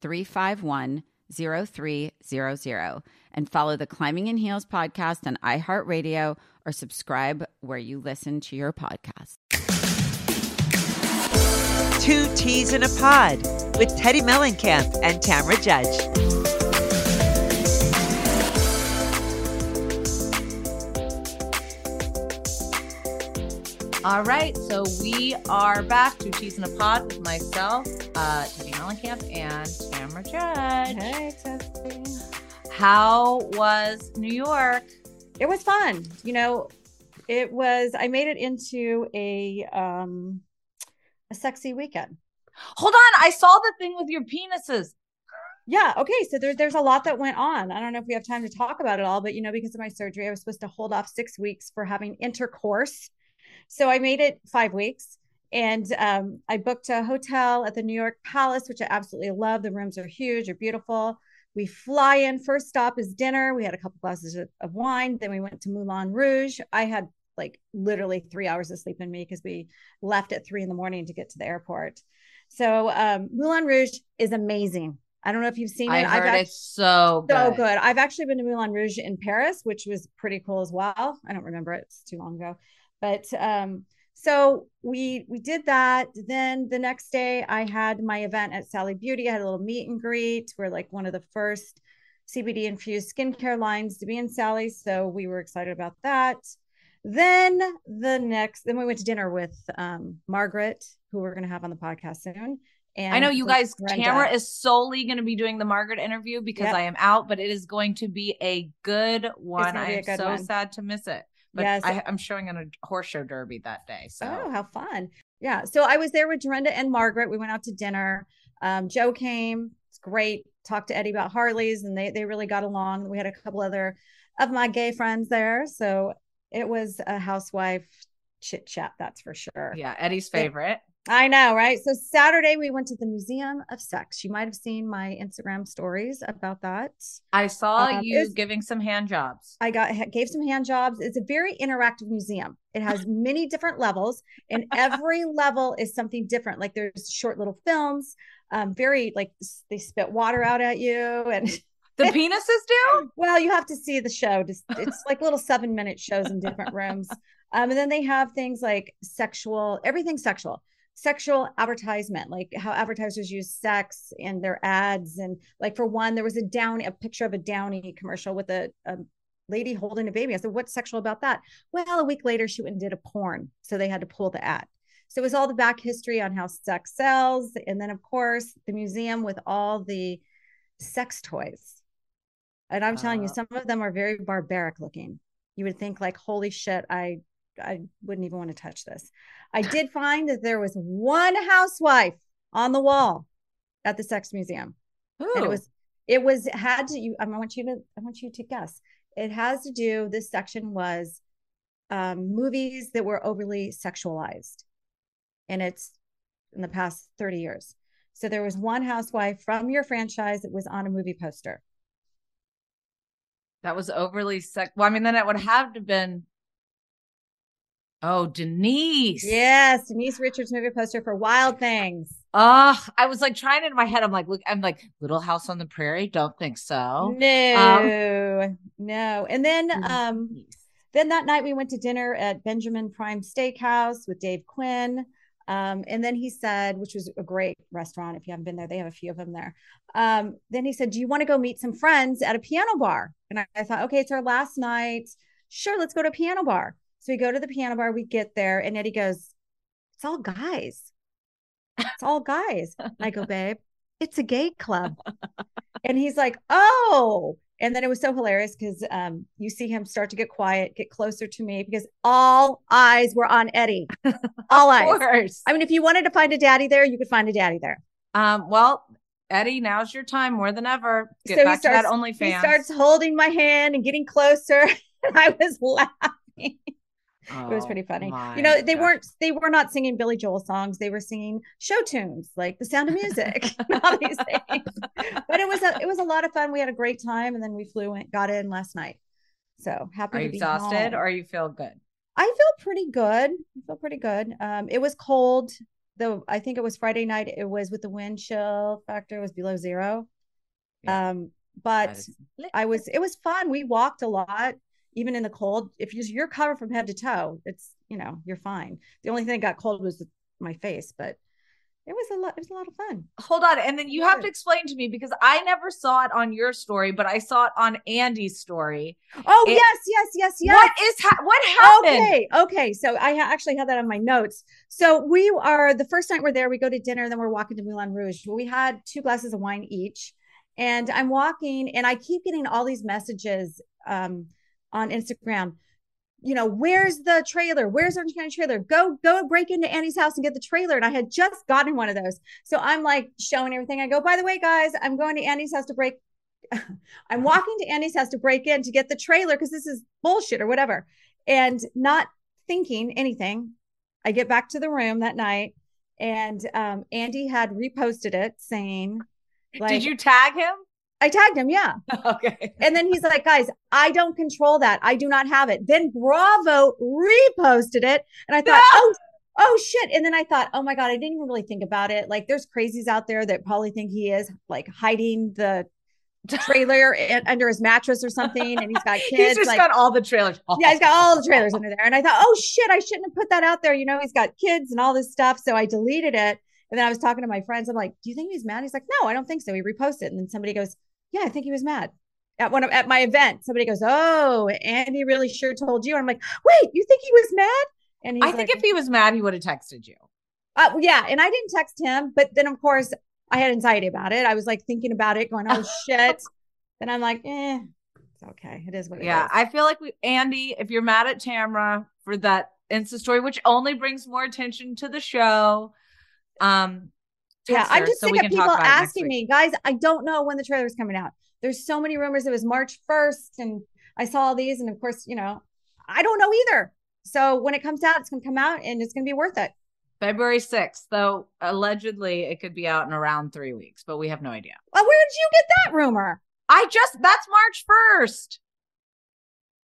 351 0300 and follow the Climbing in Heels podcast on iHeartRadio or subscribe where you listen to your podcast. Two T's in a Pod with Teddi Mellencamp and Tamra Judge. All right, so we are back to Cheese in a Pod with myself, uh, Teddi Mellencamp, and Tamra Judge. Hey, Tessie. How was New York? it was fun you know it was i made it into a um a sexy weekend Hold on, I saw the thing with your penises. yeah okay so there, there's a lot that went on i don't know if we have time to talk about it all but you know because of my surgery i was supposed to hold off six weeks for having intercourse so i made it five weeks and um, i booked a hotel at the new york palace which i absolutely love the rooms are huge are beautiful we fly in first stop is dinner we had a couple glasses of, of wine then we went to moulin rouge i had like literally three hours of sleep in me because we left at three in the morning to get to the airport so um, moulin rouge is amazing i don't know if you've seen it I heard it's so good. so good. I've actually been to Moulin Rouge in Paris, which was pretty cool as well. I don't remember it; it's too long ago. But um, so we we did that. Then the next day, I had my event at Sally Beauty. I had a little meet and greet. We're like one of the first CBD infused skincare lines to be in Sally, so we were excited about that. Then the next, then we went to dinner with um, Margaret, who we're going to have on the podcast soon. And I know you guys, Brenda. Tamra is solely going to be doing the Margaret interview because Yep. I am out, but it is going to be a good one. I am so one. sad to miss it. But Yes. I, I'm showing on a horse show derby that day. So Oh, how fun. Yeah. So I was there with Dorinda and Margaret. We went out to dinner. Um, Joe came. It's great. Talked to Eddie about Harleys and they, they really got along. We had a couple other of my gay friends there. So it was a housewife chit chat, that's for sure. yeah, Eddie's favorite. I know, right? So Saturday we went to the Museum of Sex. You might have seen my Instagram stories about that. I saw Um, you giving some hand jobs. I got gave some hand jobs. It's a very interactive museum. It has many different levels, and every level is something different. Like there's short little films, um, very like they spit water out at you, and The penises do? well, you have to see the show. It's like little seven minute shows in different rooms. Um, and then they have things like sexual, everything sexual. Sexual advertisement, like how advertisers use sex in their ads. And like for one, there was a down a picture of a Downy commercial with a, a lady holding a baby. I said, What's sexual about that? Well, a week later, she went and did a porn. So they had to pull the ad. So it was all the back history on how sex sells. And then, of course, the museum with all the sex toys. And I'm telling you, Uh. some of them are very barbaric looking. You would think, like, holy shit, I I wouldn't even want to touch this. I did find that there was one housewife on the wall at the sex museum. And it was it was had to you I want you to I want you to guess. It has to do this section was um movies that were overly sexualized. And it's in the past 30 years. So there was one housewife from your franchise that was on a movie poster. That was overly sex. Well, I mean, then it would have to been. Oh, Denise. Yes, Denise Richards movie poster for Wild Things. Ah, I was like trying in my head. I'm like, look, I'm like Little House on the Prairie. Don't think so. No, no. And then um then that night we went to dinner at Benjamin Prime Steakhouse with Dave Quinn. Um, and then he said, which was a great restaurant. If you haven't been there, they have a few of them there. Um, then he said, Do you want to go meet some friends at a piano bar? And I, I thought, okay, it's our last night. Sure, let's go to a piano bar. So we go to the piano bar, we get there, and Eddie goes, It's all guys. It's all guys. I go, babe, it's a gay club. and he's like, Oh, and then it was so hilarious because um, you see him start to get quiet, get closer to me because all eyes were on Eddie. All Of eyes. course. I mean, if you wanted to find a daddy there, you could find a daddy there. Um, well, Eddie, now's your time more than ever. Get So he back to that starts- OnlyFans. He starts holding my hand and getting closer. I was laughing. It was Oh, pretty funny. You know, they gosh. weren't they were not singing Billy Joel songs. They were singing show tunes like The Sound of Music, all these things. But it was a it was a lot of fun. We had a great time, and then we flew and got in last night. So happy Are to you be exhausted home. or you feel good? I feel pretty good. I feel pretty good. Um, it was cold though. I think it was Friday night. It was with the wind chill factor was below zero. Yeah. Um, but is- I was it was fun. We walked a lot, even in the cold. If you, you're covered from head to toe, it's you know you're fine. The only thing that got cold was my face, but it was a lot. It was a lot of fun. hold on. And then you have to explain to me because I never saw it on your story, but I saw it on Andy's story. Oh It- yes, yes, yes, yes. What is ha- what happened? Okay, okay. So I ha- actually had that on my notes. So we are the first night we're there. We go to dinner, then we're walking to Moulin Rouge. We had two glasses of wine each, and I'm walking, and I keep getting all these messages um, on Instagram. You know, where's the trailer? Where's Orange County trailer? Go, go break into Andy's house and get the trailer. And I had just gotten one of those. So I'm like showing everything. I go, by the way, guys, I'm going to Andy's house to break. I'm walking to Andy's house to break in to get the trailer because this is bullshit or whatever. And not thinking anything. I get back to the room that night and um, Andy had reposted it saying, like, Did you tag him? I tagged him, yeah. okay. And then he's like, guys, I don't control that. I do not have it. Then Bravo reposted it. And I thought, oh, oh shit. And then I thought, oh my God, I didn't even really think about it. Like there's crazies out there that probably think he is like hiding the trailer in- under his mattress or something. And he's got kids. He's just like, got all the trailers. yeah, he's got all the trailers under there. And I thought, oh shit, I shouldn't have put that out there. You know, he's got kids and all this stuff. So I deleted it. And then I was talking to my friends. I'm like, do you think he's mad? He's like, no, I don't think so. He reposted. And then somebody goes, yeah, I think he was mad. At one of, at my event, somebody goes, "Oh, Andy really sure told you." And I'm like, "Wait, you think he was mad?" And I think if he was mad, he would have texted you. uh, yeah, and I didn't text him, but then of course I had anxiety about it. I was like thinking about it, going, "Oh shit." then I'm like, "Eh, it's okay. It is what it is." Yeah, I feel like we, Andy, if you're mad at Tamra for that Insta story, which only brings more attention to the show, um, yeah, I'm just so sick of people talk about it next asking me, guys. I don't know when the trailer's coming out. There's so many rumors. It was March 1st, and I saw all these, and of course, you know, I don't know either. So when it comes out, it's going to come out, and it's going to be worth it. February 6th, though allegedly it could be out in around three weeks, but we have no idea. Well, where did you get that rumor? I just that's March 1st.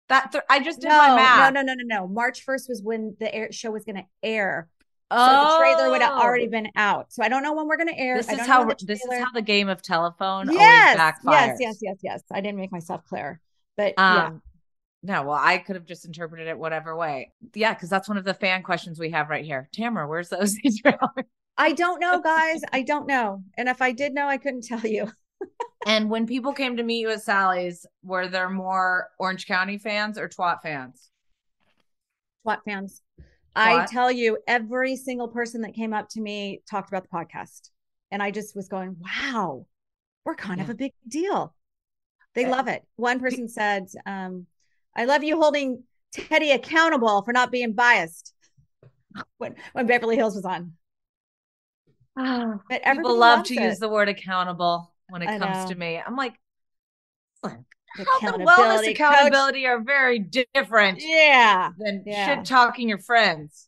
That th- I just did no, my math. no, no, no, no, no. March 1st was when the air show was going to air. So the trailer would have already been out. So I don't know when we're going to air. Oh. This is how this is how the game of telephone yes, always backfires. yes, yes, yes, yes. I didn't make myself clear, but yeah, Um, No, well, I could have just interpreted it whatever way. Yeah, because that's one of the fan questions we have right here. Tamra, where's the OC trailer? I don't know, guys. I don't know. And if I did know, I couldn't tell you. and when people came to meet you at Sally's, were there more Orange County fans or twat fans? Twat fans. I tell you, every single person that came up to me talked about the podcast. And I just was going, wow, we're kind yeah. of a big deal. They uh, love it. One person said, um, I love you holding Teddi accountable for not being biased when, when Beverly Hills was on. Oh, but people love to it. use the word accountable when it comes to me. I'm like, health and wellness accountability coach. are very different. Yeah. Than yeah. shit talking your friends.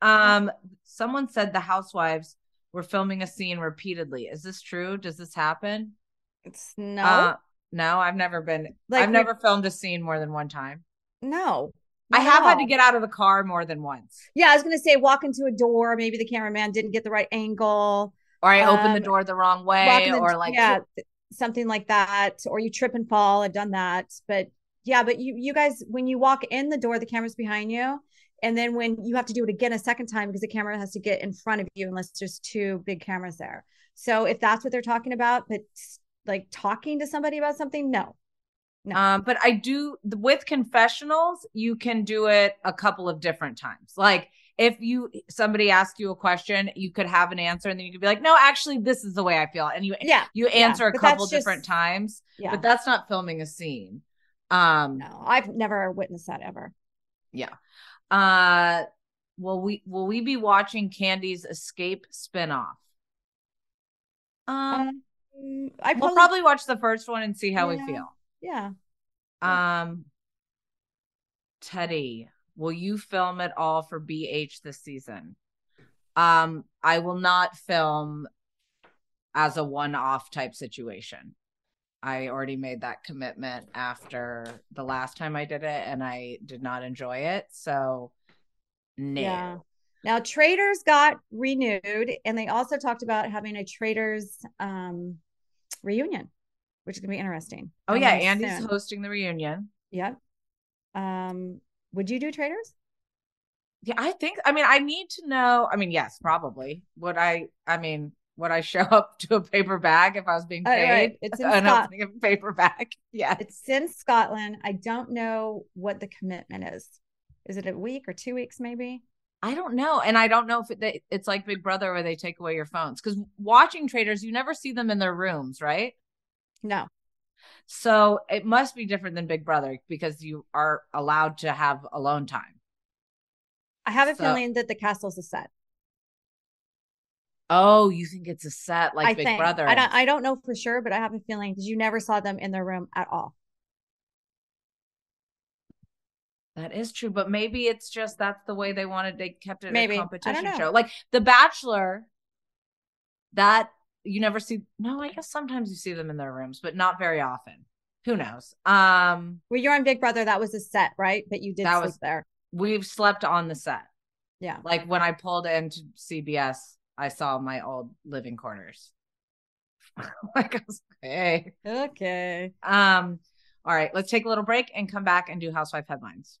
Um, someone said the housewives were filming a scene repeatedly. Is this true? Does this happen? It's no. Uh, no, I've never been like I've never filmed a scene more than one time. No. I have had to get out of the car more than once. Yeah, I was gonna say walk into a door, maybe the cameraman didn't get the right angle. Or I um, opened the um, door the wrong way, the, or like yeah, something like that. Or you trip and fall. I've done that. But yeah, but you you guys when you walk in the door, the camera's behind you. And then when you have to do it again a second time because the camera has to get in front of you unless there's two big cameras there. So if that's what they're talking about, but like talking to somebody about something, no. No. Um, but I do with confessionals, you can do it a couple of different times. Like if you somebody asks you a question, you could have an answer, and then you could be like, "No, actually, this is the way I feel," and you yeah you answer yeah, a couple different just, times. Yeah, but that's not filming a scene. Um, no, I've never witnessed that ever. Yeah. Uh, will we will we be watching Candy's Escape spinoff? Um, um I probably, we'll probably watch the first one and see how yeah, we feel. Yeah. Um, Teddi, will you film at all for BH this season? Um, I will not film as a one-off type situation. I already made that commitment after the last time I did it and I did not enjoy it. So, no. Yeah. Now, Traitors got renewed and they also talked about having a Traitors um, reunion, which is going to be interesting. Oh, yeah. Andy's soon. hosting the reunion. Yep. Um, would you do Traitors? Yeah, I think, I mean, I need to know. I mean, yes, probably. Would I, I mean, would I show up to a paper bag if I was being paid? Uh, right. It's in an opening of a paper bag. Yeah. It's in Scotland. I don't know what the commitment is. Is it a week or two weeks, maybe? I don't know. And I don't know if it, it's like Big Brother where they take away your phones. Because watching Traitors, you never see them in their rooms, right? No. So it must be different than Big Brother because you are allowed to have alone time. I have a so, feeling that the castle's a set. Oh, you think it's a set like I Big think. Brother? I don't. I don't know for sure, but I have a feeling because you never saw them in their room at all. That is true, but maybe it's just that's the way they wanted. They kept it maybe. a competition show, like The Bachelor. That you never see. No, I guess sometimes you see them in their rooms, but not very often. Who knows? Um, well, you're on Big Brother. That was a set, right? But you did that was there. We've slept on the set. Yeah, like when I pulled into CBS I saw my old living quarters. like I was okay. Okay. Um, all right, let's take a little break and come back and do housewife headlines.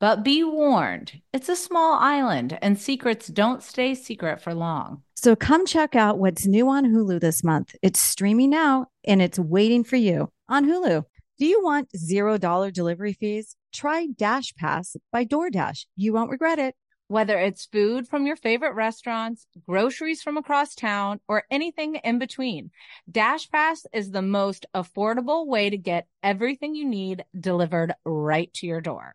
but be warned, it's a small island and secrets don't stay secret for long. So come check out what's new on Hulu this month. It's streaming now and it's waiting for you on Hulu. Do you want $0 delivery fees? Try Dash Pass by DoorDash. You won't regret it. Whether it's food from your favorite restaurants, groceries from across town, or anything in between, Dash Pass is the most affordable way to get everything you need delivered right to your door.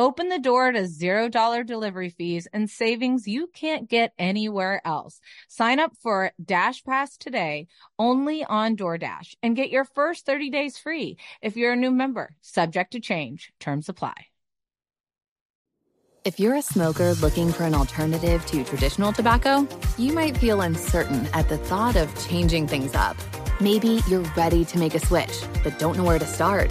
Open the door to $0 delivery fees and savings you can't get anywhere else. Sign up for Dash Pass today only on DoorDash and get your first 30 days free if you're a new member. Subject to change, terms apply. If you're a smoker looking for an alternative to traditional tobacco, you might feel uncertain at the thought of changing things up. Maybe you're ready to make a switch, but don't know where to start.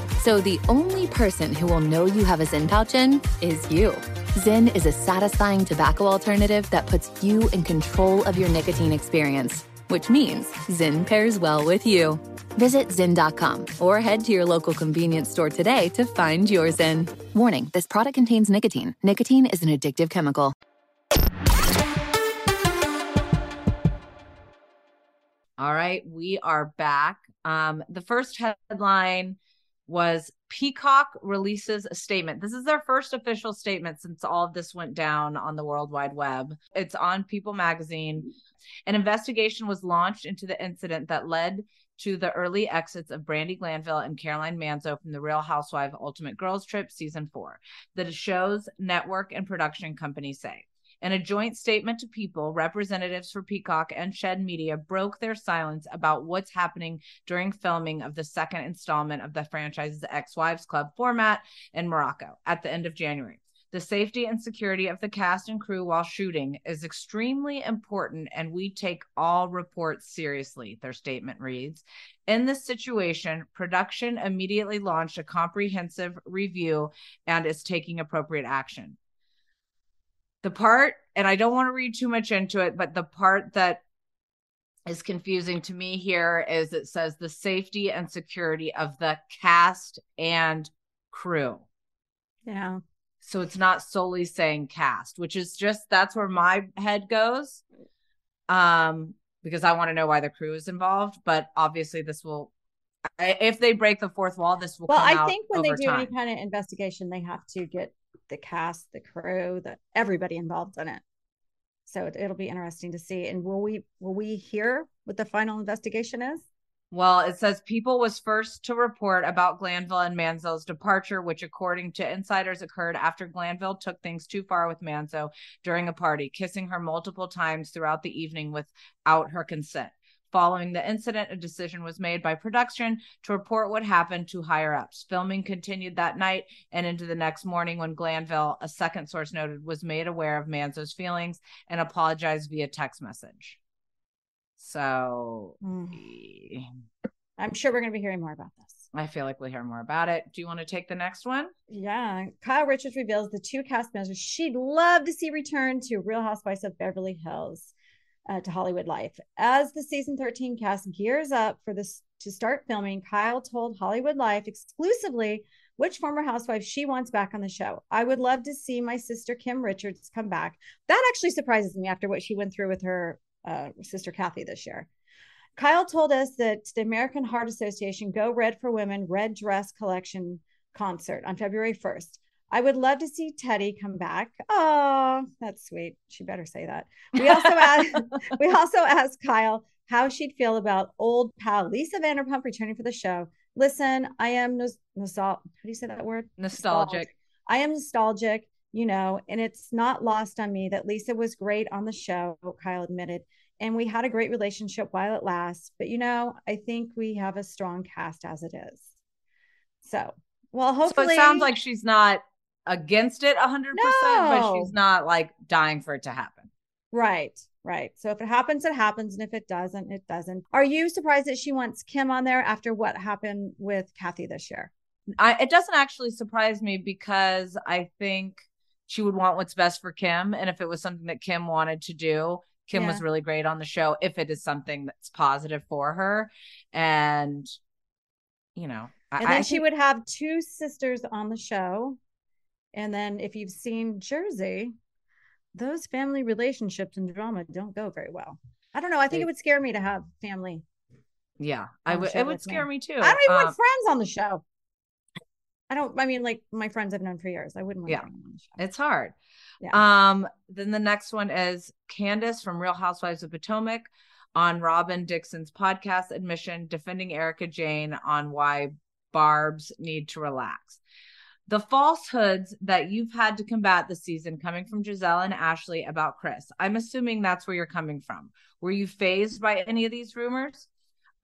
So the only person who will know you have a Zyn pouch in is you. Zyn is a satisfying tobacco alternative that puts you in control of your nicotine experience, which means Zyn pairs well with you. Visit Zyn.com or head to your local convenience store today to find your Zyn. Warning this product contains nicotine. Nicotine is an addictive chemical. All right, we are back. Um, the first headline was Peacock releases a statement. This is their first official statement since all of this went down on the World Wide Web. It's on People magazine. An investigation was launched into the incident that led to the early exits of Brandi Glanville and Caroline Manzo from the Real Housewife Ultimate Girls Trip season 4. The show's network and production company say in a joint statement to people, representatives for Peacock and Shed Media broke their silence about what's happening during filming of the second installment of the franchise's Ex Wives Club format in Morocco at the end of January. The safety and security of the cast and crew while shooting is extremely important, and we take all reports seriously, their statement reads. In this situation, production immediately launched a comprehensive review and is taking appropriate action the part and i don't want to read too much into it but the part that is confusing to me here is it says the safety and security of the cast and crew. Yeah. So it's not solely saying cast which is just that's where my head goes. Um because i want to know why the crew is involved but obviously this will if they break the fourth wall this will well i think when they do time. any kind of investigation they have to get the cast, the crew, the everybody involved in it. So it, it'll be interesting to see. And will we will we hear what the final investigation is? Well, it says People was first to report about Glanville and Manzo's departure, which, according to insiders, occurred after Glanville took things too far with Manzo during a party, kissing her multiple times throughout the evening without her consent. Following the incident, a decision was made by production to report what happened to higher ups. Filming continued that night and into the next morning when Glanville, a second source noted, was made aware of Manzo's feelings and apologized via text message. So mm. I'm sure we're going to be hearing more about this. I feel like we'll hear more about it. Do you want to take the next one? Yeah. Kyle Richards reveals the two cast members she'd love to see return to Real Housewives of Beverly Hills uh, to Hollywood Life. As the season 13 cast gears up for this to start filming, Kyle told Hollywood Life exclusively which former housewife she wants back on the show. I would love to see my sister Kim Richards come back. That actually surprises me after what she went through with her uh, sister Kathy this year. Kyle told us that the American Heart Association Go Red for Women Red Dress Collection concert on February 1st. I would love to see Teddi come back. Oh, that's sweet. She better say that. We also asked we also asked Kyle how she'd feel about old pal Lisa Vanderpump returning for the show. Listen, I am nostalgic. How do you say that word? Nostalgic. nostalgic. I am nostalgic, you know, and it's not lost on me that Lisa was great on the show, Kyle admitted. And we had a great relationship while it lasts. But, you know, I think we have a strong cast as it is. So, well, hopefully. So it sounds like she's not against it 100%, but she's not like dying for it to happen. Right, right. So if it happens, it happens, and if it doesn't, it doesn't. Are you surprised that she wants Kim on there after what happened with Kathy this year? I, it doesn't actually surprise me because I think she would want what's best for Kim. And if it was something that Kim wanted to do, Kim was really great on the show. If it is something that's positive for her, and you know, I- And then I she think- would have two sisters on the show. And then if you've seen Jersey, those family relationships and drama don't go very well. I don't know. I think They- it would scare me to have family. yeah, I would. It would with me. scare me too. I don't even Um, want friends on the show. I don't. I mean, like my friends I've known for years. I wouldn't want Yeah. them on the show. It's hard. Yeah. Um, then the next one is Candiace from Real Housewives of Potomac on Robin Dixon's podcast admission defending Erika Jayne on why Barb's need to relax. The falsehoods that you've had to combat this season coming from Gizelle and Ashley about Chris. I'm assuming that's where you're coming from. Were you fazed by any of these rumors?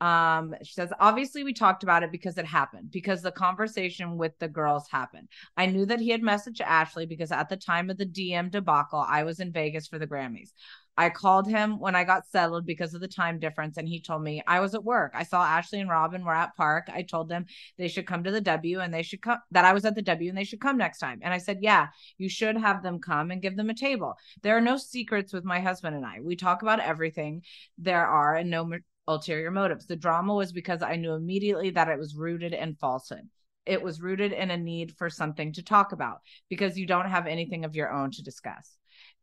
Um, she says, obviously, we talked about it because it happened, because the conversation with the girls happened. I knew that he had messaged Ashley because at the time of the DM debacle, I was in Vegas for the Grammys. I called him when I got settled because of the time difference, and he told me I was at work. I saw Ashley and Robin were at park. I told them they should come to the W and they should come that I was at the W and they should come next time. And I said, Yeah, you should have them come and give them a table. There are no secrets with my husband and I. We talk about everything there are and no ulterior motives. The drama was because I knew immediately that it was rooted in falsehood. It was rooted in a need for something to talk about because you don't have anything of your own to discuss.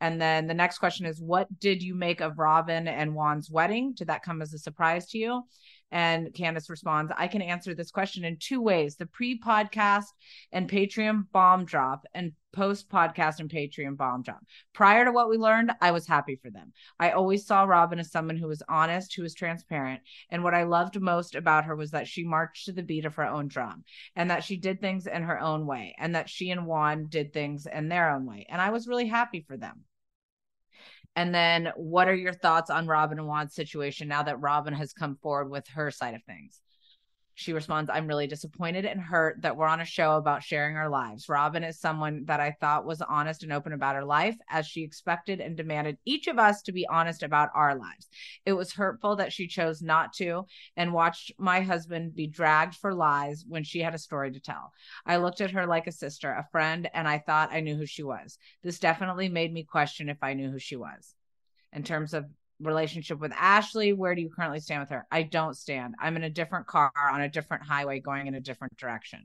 And then the next question is What did you make of Robin and Juan's wedding? Did that come as a surprise to you? And Candiace responds, I can answer this question in two ways the pre podcast and Patreon bomb drop, and post podcast and Patreon bomb drop. Prior to what we learned, I was happy for them. I always saw Robin as someone who was honest, who was transparent. And what I loved most about her was that she marched to the beat of her own drum and that she did things in her own way and that she and Juan did things in their own way. And I was really happy for them. And then, what are your thoughts on Robin and Juan's situation now that Robin has come forward with her side of things? She responds, I'm really disappointed and hurt that we're on a show about sharing our lives. Robin is someone that I thought was honest and open about her life, as she expected and demanded each of us to be honest about our lives. It was hurtful that she chose not to and watched my husband be dragged for lies when she had a story to tell. I looked at her like a sister, a friend, and I thought I knew who she was. This definitely made me question if I knew who she was. In terms of relationship with Ashley, where do you currently stand with her? I don't stand. I'm in a different car on a different highway going in a different direction.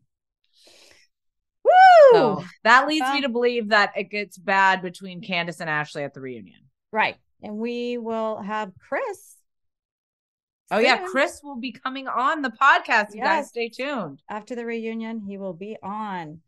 Woo! So that leads me to believe that it gets bad between Candiace and Ashley at the reunion. right. And we will have Chris. Oh yeah. Chris will be coming on the podcast. You guys stay tuned. after the reunion, he will be on.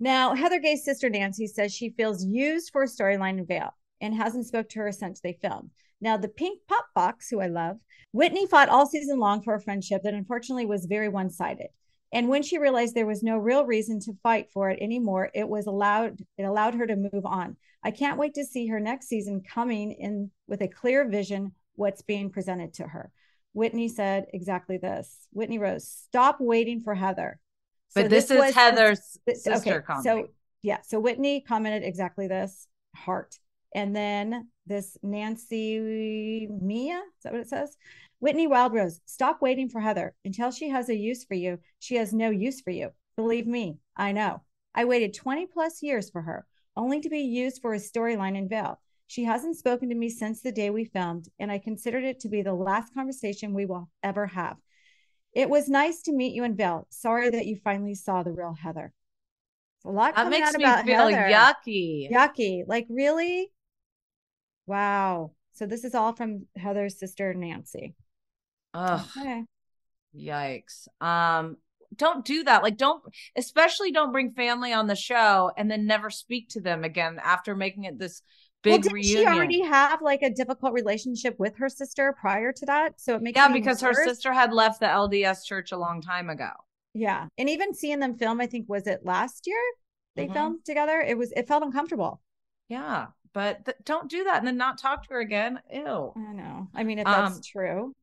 Now, Heather Gay's sister Nancy says she feels used for a storyline in Vail and hasn't spoke to her since they filmed. Now, the Pink Pop Box, who I love, Whitney fought all season long for a friendship that unfortunately was very one-sided. And when she realized there was no real reason to fight for it anymore, it was allowed it allowed her to move on. I can't wait to see her next season coming in with a clear vision what's being presented to her. Whitney said exactly this. Whitney Rose, stop waiting for Heather. But this, is was- Heather's this- sister okay, comment. So yeah, so Whitney commented exactly this heart. And then this Nancy Mia, is that what it says? Whitney Wildrose, stop waiting for Heather. Until she has a use for you, she has no use for you. Believe me, I know. I waited 20 plus years for her, only to be used for a storyline in Vail. She hasn't spoken to me since the day we filmed, and I considered it to be the last conversation we will ever have. It was nice to meet you in Vail. Sorry that you finally saw the real Heather. A lot that coming makes out me about feel Heather. yucky. Yucky. Like, really? Wow. So this is all from Heather's sister, Nancy. Ugh, Okay. yikes. Um, don't do that. Like, don't, especially don't bring family on the show and then never speak to them again after making it this Well, big didn't reunion. she already have like a difficult relationship with her sister prior to that? So it makes yeah, it because her sister had left the LDS church a long time ago. Yeah. And even seeing them film, I think was it last year they Mhm. filmed together? It was it felt uncomfortable. Yeah, but th- don't do that and then not talk to her again. Ew. I know. I mean, if Um, that's true,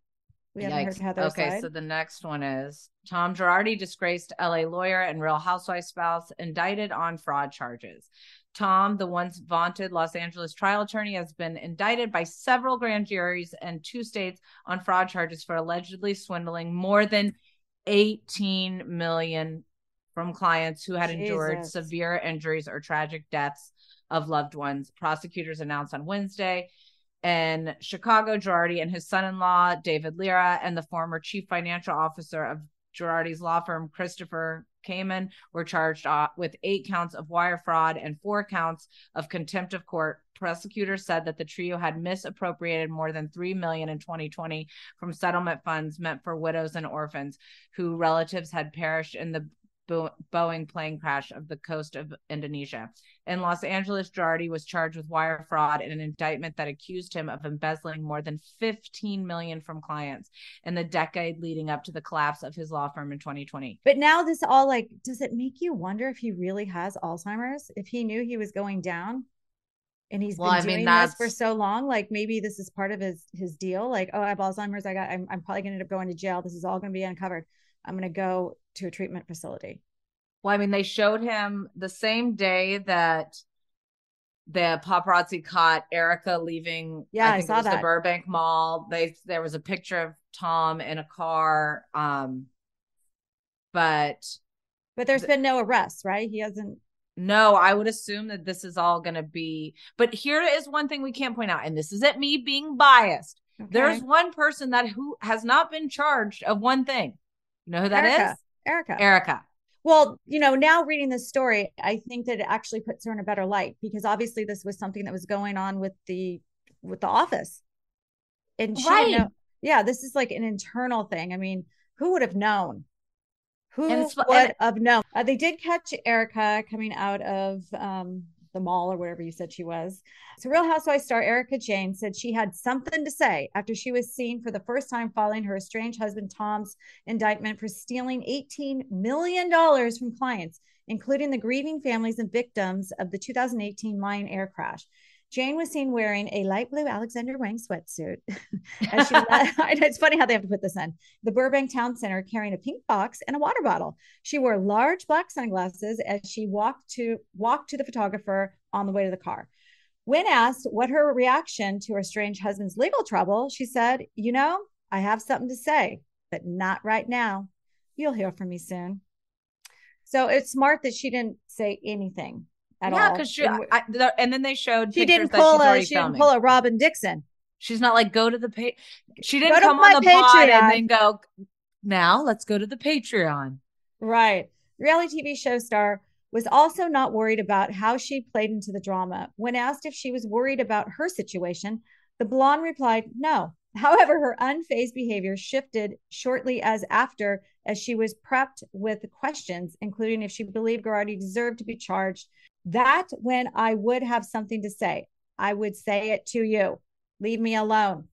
We haven't heard Yikes. Heather's Okay, side. so the next one is Tom Girardi, disgraced LA lawyer and Real Housewife spouse, indicted on fraud charges. Tom, the once vaunted Los Angeles trial attorney, has been indicted by several grand juries and two states on fraud charges for allegedly swindling more than 18 million from clients who had endured severe injuries or tragic deaths of loved ones. Prosecutors announced on Wednesday in Chicago, Girardi and his son-in-law David Lira and the former chief financial officer of Girardi's law firm Christopher Kamon were charged uh, with eight counts of wire fraud and four counts of contempt of court. Prosecutors said that the trio had misappropriated more than three million in 2020 from settlement funds meant for widows and orphans who relatives had perished in the Bo- Boeing plane crash of the coast of Indonesia. In Los Angeles, Girardi was charged with wire fraud in an indictment that accused him of embezzling more than 15 million from clients in the decade leading up to the collapse of his law firm in 2020. But now this all like, does it make you wonder if he really has Alzheimer's? If he knew he was going down and he's Well, been I mean, doing this for so long, like maybe this is part of his his deal. Like, oh, I have Alzheimer's. I got. I'm, I'm probably going to end up going to jail. This is all going to be uncovered. I'm going to go to a treatment facility. Well, I mean, they showed him the same day that the paparazzi caught Erika leaving. Yeah, I think saw it was that. the Burbank Mall. They there was a picture of Tom in a car. Um, but But there's The- been no arrests, right? He hasn't. No, I would assume that this is all going to be. But here is one thing we can't point out, and this isn't me being biased. There's one person that who has not been charged of one thing. You know who that is? Erika. Erika. Erika. Well, you know, now reading this story, I think that it actually puts her in a better light because obviously this was something that was going on with the with the office. And she Right. know, yeah, this is like an internal thing. I mean, who would have known? Who would have known? Uh, they did catch Erika coming out of um, the mall or wherever you said she was. So, Real Housewives star Erika Jayne said she had something to say after she was seen for the first time following her estranged husband Tom's indictment for stealing $18 million from clients, including the grieving families and victims of the 2018 Lion Air crash. Jayne was seen wearing a light blue Alexander Wang sweatsuit. As she it's funny how they have to put this in the Burbank Town Center carrying a pink box and a water bottle. She wore large black sunglasses as she walked to walked to the photographer on the way to the car. When asked what her reaction to her strange husband's legal trouble, she said, "You know, I have something to say, but not right now. You'll hear from me soon." So it's smart that she didn't say anything at yeah, all. because she. And I, the, and then they showed she didn't pull a she didn't pull a Robin Dixon. She's not like go to the page. She didn't Go come on the pod Patreon. and then go. Now let's go to the Patreon. Right. Reality TV show star was also not worried about how she played into the drama. When asked if she was worried about her situation, the blonde replied, no. However, her unfazed behavior shifted shortly as after as she was prepped with questions, including if she believed Girardi deserved to be charged. That when I would have something to say, I would say it to you. Leave me alone.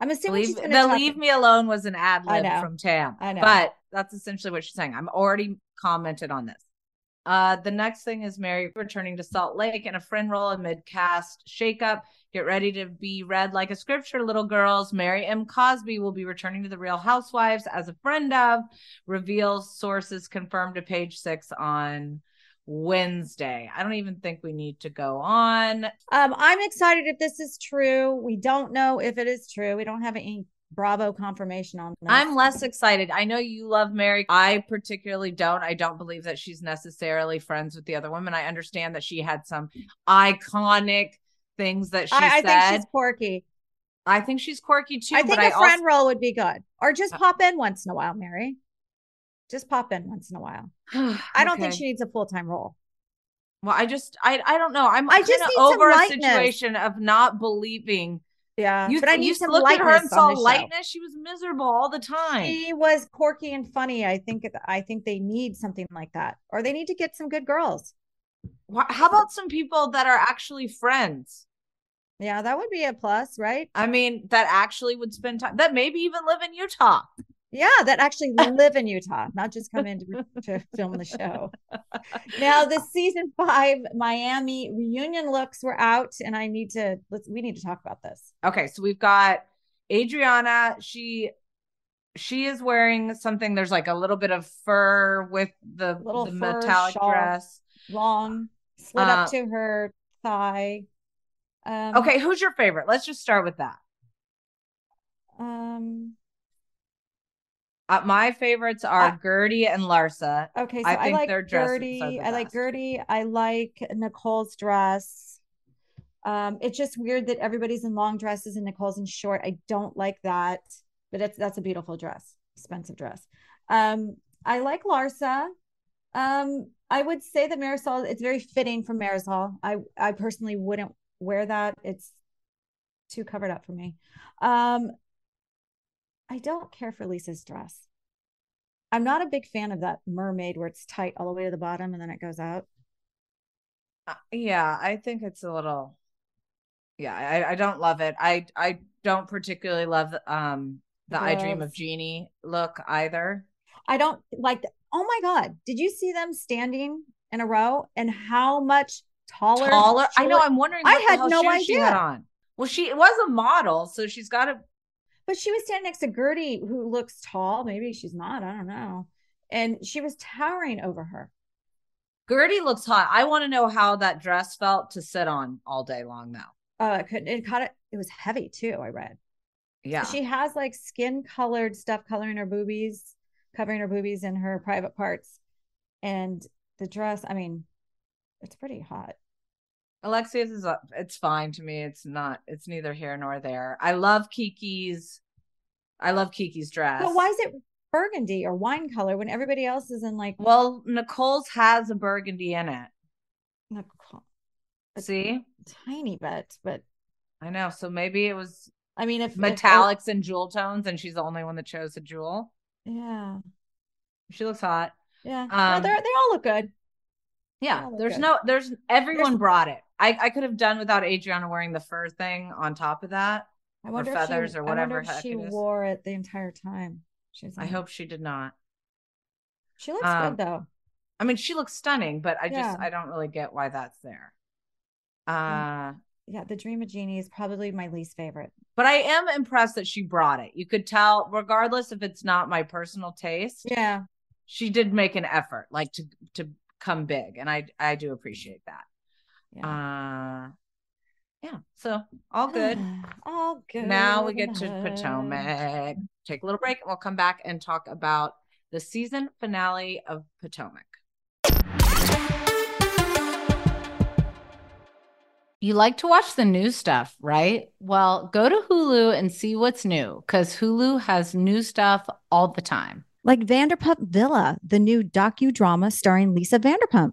I'm assuming Leave, she's the going to talk- leave me alone was an ad lib from Tam. I know. But that's essentially what she's saying. I'm already commented on this. Uh, the next thing is Mary returning to Salt Lake in a friend role amid cast shakeup. Get ready to be read like a scripture, little girls. Mary M. Cosby will be returning to the Real Housewives as a friend of, reveals sources confirmed to page six on Wednesday. I don't even think we need to go on. Um, I'm excited if this is true. We don't know if it is true. We don't have any Bravo confirmation on this. I'm less excited. I know you love Mary. I particularly don't. I don't believe that she's necessarily friends with the other women. I understand that she had some iconic things that she I, I said. think she's quirky. I think she's quirky too. I think a I friend also, role would be good, or just Uh, pop in once in a while, Mary. Just pop in once in a while. I don't think she needs a full time role. Well, I just, I, I don't know. I'm I just over a lightness. situation of not believing. Yeah, You, but I need some looked at her and saw the show. lightness. She was miserable all the time. She was quirky and funny. I think. I think they need something like that, or they need to get some good girls. How about some people that are actually friends? Yeah, that would be a plus, right? I mean, that actually would spend time, that maybe even live in Utah. Yeah, that actually live in Utah, not just come in to, to film the show. Now, the season five Miami reunion looks were out, and I need to let's we need to talk about this. Okay, so we've got Adriana. She she is wearing something. There's like a little bit of fur with the Little the metallic shawl. dress. long, slid Uh, up to her thigh. Um, Okay, who's your favorite? Let's just start with that. Um. Uh, my favorites are Uh, Guerdy and Larsa. Okay, so I I, like their Guerdy. I like. Guerdy. I like Nicole's dress. Um, it's just weird that everybody's in long dresses and Nicole's in short. I don't like that, but it's that's a beautiful dress, expensive dress. Um, I like Larsa. Um, I would say that Marisol. It's very fitting for Marisol. I I personally wouldn't wear that. It's too covered up for me. Um, I don't care for Lisa's dress. I'm not a big fan of that mermaid where it's tight all the way to the bottom and then it goes out. Uh, yeah, I think it's a little. Yeah, I, I don't love it. I I don't particularly love um the I Dream of. Jeannie look either. I don't like. The, oh my god! Did you see them standing in a row and how much taller? Taller. I know. I'm wondering. I had no shoes She had idea. on. Well, she was a model, so she's got to. But she was standing next to Guerdy, who looks tall. Maybe she's not. I don't know. And she was towering over her. Guerdy looks hot. I want to know how that dress felt to sit on all day long. Now. Uh, it couldn't. It caught it. It was heavy too. I read. Yeah. She has like skin colored stuff coloring her boobies, covering her boobies and her private parts. And the dress, I mean, it's pretty hot. Alexia's is up. It's fine to me. It's not. It's neither here nor there. I love Kiki's. I love Kiki's dress. But why is it burgundy or wine color when everybody else is in like Well, Nicole's has a burgundy in it. Nicole- See, tiny bit? But I know. So maybe it was I mean, if if- metallics and jewel tones, and she's the only one that chose a jewel. yeah, She looks hot. yeah, No, Um, they're they all look good. Yeah, there's okay. no, there's everyone There's- brought it. I I could have done without Adriana wearing the fur thing on top of that. I wonder feathers if she, or whatever heck she it wore it the entire time. She's I hope she did not. she looks um, good though. I mean, she looks stunning, but I just I don't really get why that's there. Uh, Yeah, the Dream of Jeannie is probably my least favorite. but I am impressed that she brought it. You could tell, regardless if it's not my personal taste, Yeah, she did make an effort, like to to come big, and I I do appreciate that. Yeah. Uh, yeah. So all good. all good. Now we get to Potomac. Take a little break, and we'll come back and talk about the season finale of Potomac. You like to watch the new stuff, right? Well, go to Hulu and see what's new because Hulu has new stuff all the time. Like Vanderpump Villa, the new docudrama starring Lisa Vanderpump.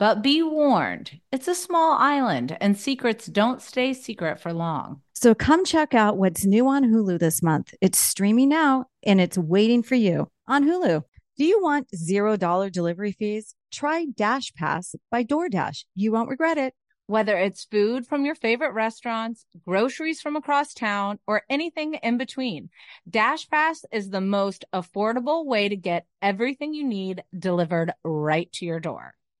But be warned, it's a small island and secrets don't stay secret for long. So come check out what's new on Hulu this month. It's streaming now and it's waiting for you on Hulu. Do you want $0 delivery fees? Try Dash Pass by DoorDash. You won't regret it. Whether it's food from your favorite restaurants, groceries from across town, or anything in between, DashPass is the most affordable way to get everything you need delivered right to your door.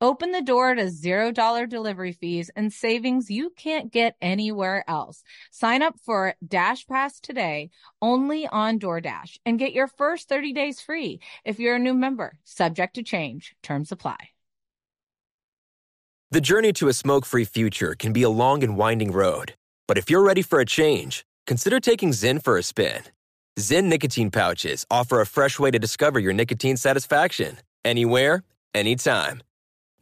Open the door to $0 delivery fees and savings you can't get anywhere else. Sign up for Dash Pass today only on DoorDash and get your first 30 days free if you're a new member. Subject to change. Terms apply. The journey to a smoke free future can be a long and winding road. But if you're ready for a change, consider taking Zyn for a spin. Zyn nicotine pouches offer a fresh way to discover your nicotine satisfaction anywhere, anytime.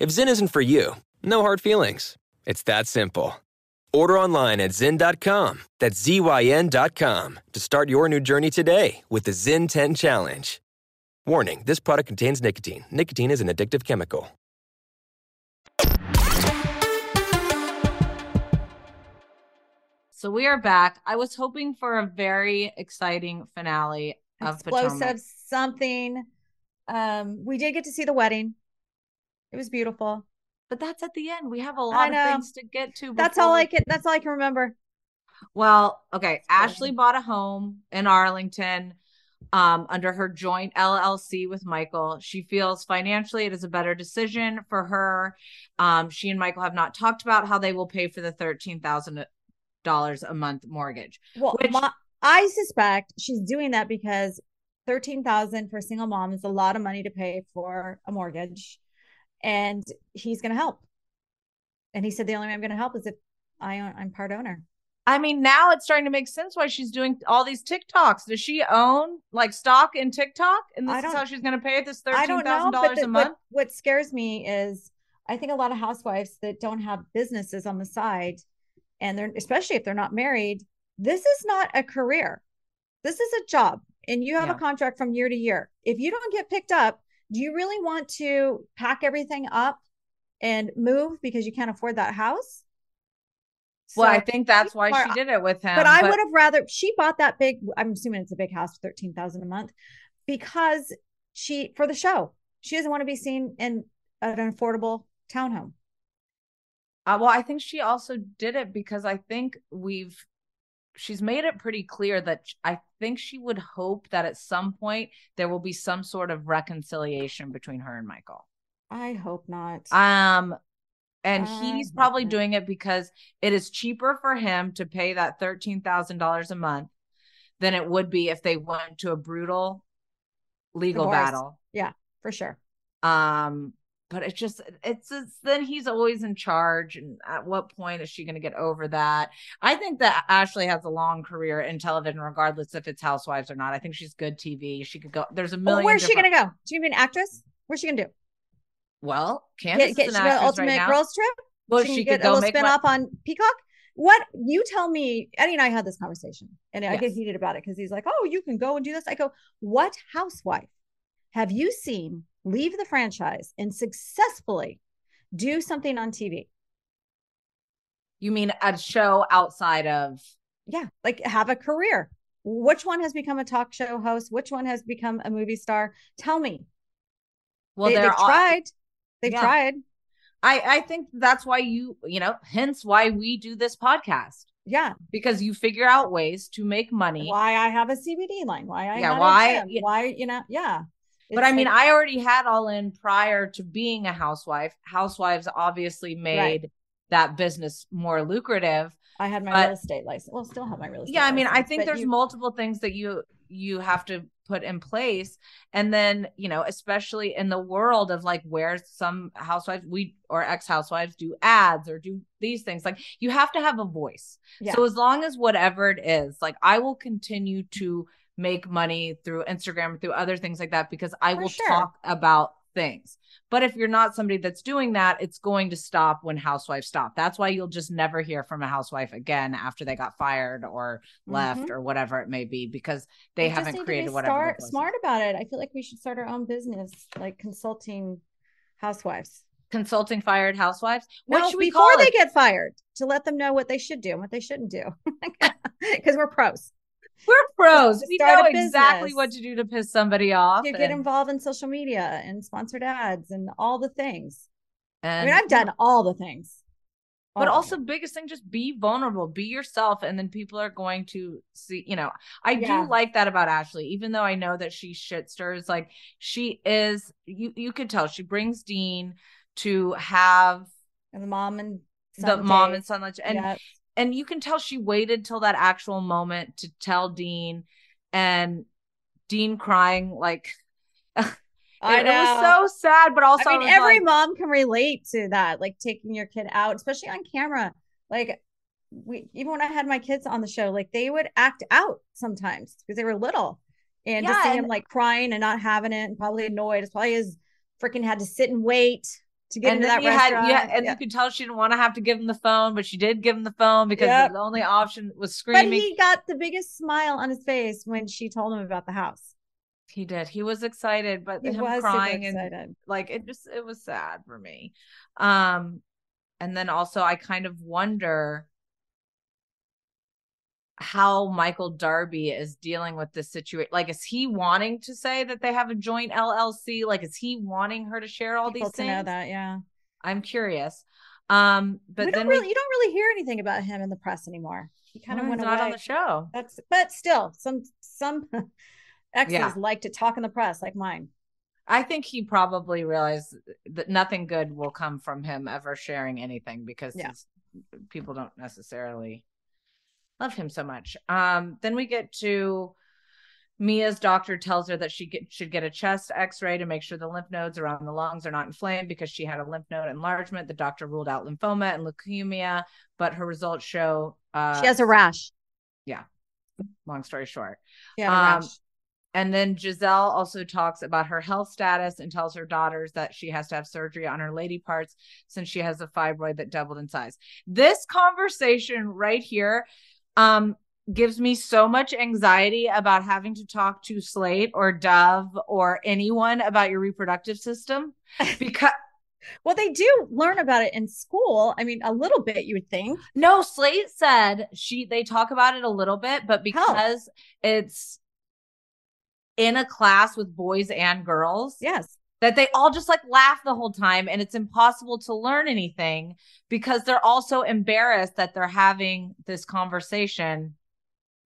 If Zyn isn't for you, no hard feelings. It's that simple. Order online at Zyn.com. That's Z-Y-N.com to start your new journey today with the Zyn 10 Challenge. Warning, this product contains nicotine. Nicotine is an addictive chemical. So we are back. I was hoping for a very exciting finale of Explosive Potomac. something. Um, we did get to see the wedding. It was beautiful. But that's at the end. We have a lot of things to get to. That's all we- I can. That's all I can remember. Well, okay. Ashley bought a home in Arlington um, under her joint LLC with Michael. She feels financially it is a better decision for her. Um, she and Michael have not talked about how they will pay for the thirteen thousand dollars a month mortgage. Well, Which- my, I suspect she's doing that because thirteen thousand for a single mom is a lot of money to pay for a mortgage, and he's going to help. And he said the only way I'm going to help is if I own, I'm part owner. I mean, now it's starting to make sense why she's doing all these TikToks. Does she own like stock in TikTok? And this is how she's going to pay this thirteen thousand dollars a month. What, what scares me is I think a lot of housewives that don't have businesses on the side, and they're especially if they're not married, this is not a career. This is a job, and you have Yeah. a contract from year to year. If you don't get picked up, do you really want to pack everything up and move because you can't afford that house? well, I think that's why are- she did it with him. but I would have rather she bought that big. I'm assuming it's a big house, thirteen thousand a month, because she for the show. She doesn't want to be seen in an affordable townhome. Uh, well, I think she also did it because I think we've she's made it pretty clear that I think she would hope that at some point there will be some sort of reconciliation between her and Michael. I hope not. Um and I he's probably not. doing it because it is cheaper for him to pay that $13,000 a month than it would be if they went to a brutal legal Divorce. battle. yeah, for sure. Um, but it's just it's, it's then he's always in charge, and at what point is she going to get over that? I think that Ashley has a long career in television, regardless if it's Housewives or not. I think she's good TV. She could go. There's a Well, million. where's she gonna go? She gonna be an actress? What's she gonna do? Well, Candiace Get, get an go Ultimate right. Girls Trip? well, she, she, can could get a go little make spin off on Peacock. What you tell me? Eddie and I had this conversation, and I get heated about it because he's like, "Oh, you can go and do this." I go, "What housewife have you seen leave the franchise and successfully do something on TV? You mean a show outside of? Yeah, like have a career. Which one has become a talk show host? Which one has become a movie star? Tell me. Well, they, have all- tried. They've Yeah. tried. I I think that's why you you know hence why we do this podcast Yeah. because you figure out ways to make money. Why I have a CBD line? Why I Yeah, why- yeah. Why you know? Yeah. But I mean, like- I already had all in prior to being a housewife. Housewives obviously made that business more lucrative. I had my but- real estate license. Well, still have my real estate. Yeah, I mean, I think there's you- multiple things that you you have to put in place. And then, you know, especially in the world of like where some housewives we or ex-housewives do ads or do these things, like you have to have a voice. Yeah. So as long as whatever it is, like I will continue to make money through Instagram, through other things like that, because I For will sure. talk about things. But if you're not somebody that's doing that, it's going to stop when housewives stop. That's why you'll just never hear from a housewife again after they got fired or left Mhm. or whatever it may be because they We haven't to created be whatever. star- the process- smart about it. I feel like we should start our own business, like consulting housewives. Consulting fired housewives. What No, should we before call they get fired, to let them know what they should do and what they shouldn't do, because we're pros. We're pros. We know exactly what to do to piss somebody off. You get and- involved in social media and sponsored ads and all the things. I mean, I've done all the things. but Oh. also biggest thing just be vulnerable be yourself and then people are going to see you know i Yeah. do like that about ashley even though i know that she shit stirs like she is you you could tell she brings dean to have and the mom and the mom and son lunch and Yeah. And you can tell she waited till that actual moment to tell dean and dean crying like I it, it know. was so sad but also I mean, was every like, mom can relate to that, like taking your kid out, especially on camera. Like we, even when I had my kids on the show, like they would act out sometimes because they were little, and to Yeah, see and- him like crying and not having it, and probably annoyed. It's probably his freaking had to sit and wait to get and then that you had, restaurant. yeah, and Yeah. you could tell she didn't want to have to give him the phone, but she did give him the phone because Yep. the only option was screaming. But he got the biggest smile on his face when she told him about the house. He did. He was excited, but He him was crying and like it just it was sad for me. Um and then also I kind of wonder how Michael Darby is dealing with this situation. Like is he wanting to say that they have a joint LLC? Like is he wanting her to share all People these things? know that, yeah. I'm curious. Um but we then don't really, you don't really hear anything about him in the press anymore. He kind of went he's away. not on the show. That's but still, some some exes Yeah. like to talk in the press, like mine. I think he probably realized that nothing good will come from him ever sharing anything because Yeah. people don't necessarily love him so much. Um, then we get to Mia's doctor tells her that she get, should get a chest x-ray to make sure the lymph nodes around the lungs are not inflamed because she had a lymph node enlargement. The doctor ruled out lymphoma and leukemia, but her results show uh, she has a rash. yeah. Long story short. A Um, and then Gizelle also talks about her health status and tells her daughters that she has to have surgery on her lady parts since she has a fibroid that doubled in size. This conversation right here um gives me so much anxiety about having to talk to Slate or Dove or anyone about your reproductive system because Well, they do learn about it in school. I mean, a little bit, you would think. No, Slate said she they talk about it a little bit, but because it's in a class with boys and girls, Yes. That they all just like laugh the whole time and it's impossible to learn anything because they're also embarrassed that they're having this conversation.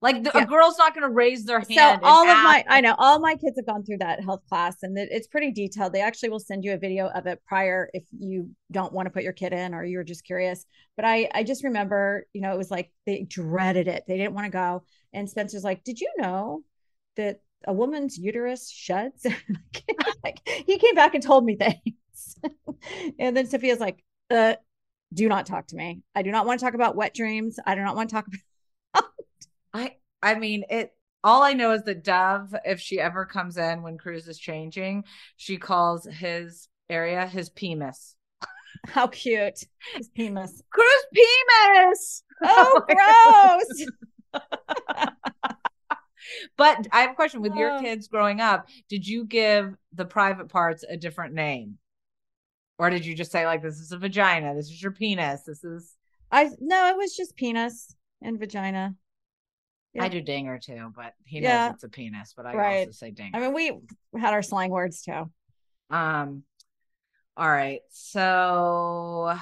Like the, Yeah. a girl's not going to raise their hand. So all of my, I know all my kids have gone through that health class, and it, it's pretty detailed. They actually will send you a video of it prior if you don't want to put your kid in or you're just curious. But I, I just remember, you know, it was like they dreaded it. They didn't want to go. And Spencer's like, "Did you know that a woman's uterus sheds?" like he came back and told me things. and then Sophia's like, "Uh, do not talk to me. I do not want to talk about wet dreams. I do not want to talk about." I I mean it all I know is that Dove, if she ever comes in when Cruz is changing, she calls his area his penis. How cute his penis. Cruz penis. Oh, my gross. But I have a question with your kids growing up, did you give the private parts a different name? Or did you just say like this is a vagina, this is your penis, this is I no, it was just penis and vagina. I do dinger too, but he Yeah. knows it's a penis, but I Right. also say dinger. I mean, we had our slang words too. Um, all right. So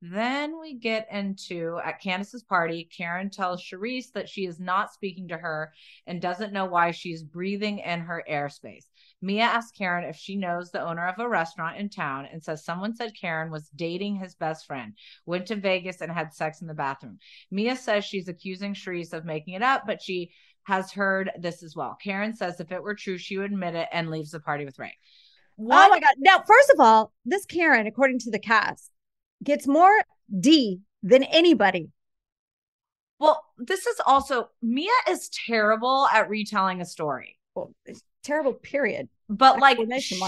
then we get into at Candiace's party, Karen tells Charrisse that she is not speaking to her and doesn't know why she's breathing in her airspace. Mia asks Karen if she knows the owner of a restaurant in town and says someone said Karen was dating his best friend, went to Vegas and had sex in the bathroom. Mia says she's accusing Charrisse of making it up, but she has heard this as well. Karen says if it were true, she would admit it and leaves the party with Ray. Oh my god! Now, first of all, this Karen, according to the cast, gets more D than anybody. Well, this is also Mia is terrible at retelling a story. Well, it's terrible. Period. But like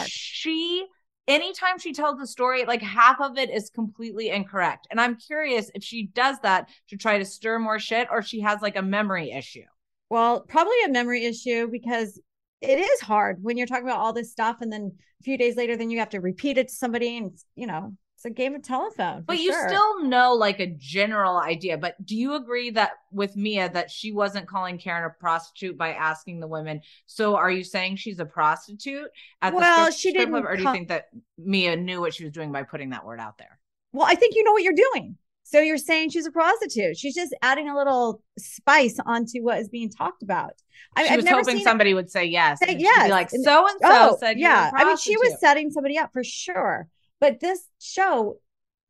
she anytime she tells a story, like half of it is completely incorrect. And I'm curious if she does that to try to stir more shit or she has like a memory issue. Well, probably a memory issue because it is hard when you're talking about all this stuff, and then a few days later, then you have to repeat it to somebody, and you know, it's a game of telephone. But you sure. still know like a general idea. But do you agree that with Mia that she wasn't calling Karen a prostitute by asking the women? So are you saying she's a prostitute at Well, the strip, she club, didn't or do you think that Mia knew what she was doing by putting that word out there? Well, I think you know what you're doing. So you're saying she's a prostitute? She's just adding a little spice onto what is being talked about. I, she I've was never hoping seen somebody would say yes. Say and yes. Be like so and so Oh, said. you were a yeah. I mean, she was setting somebody up for sure. But this show,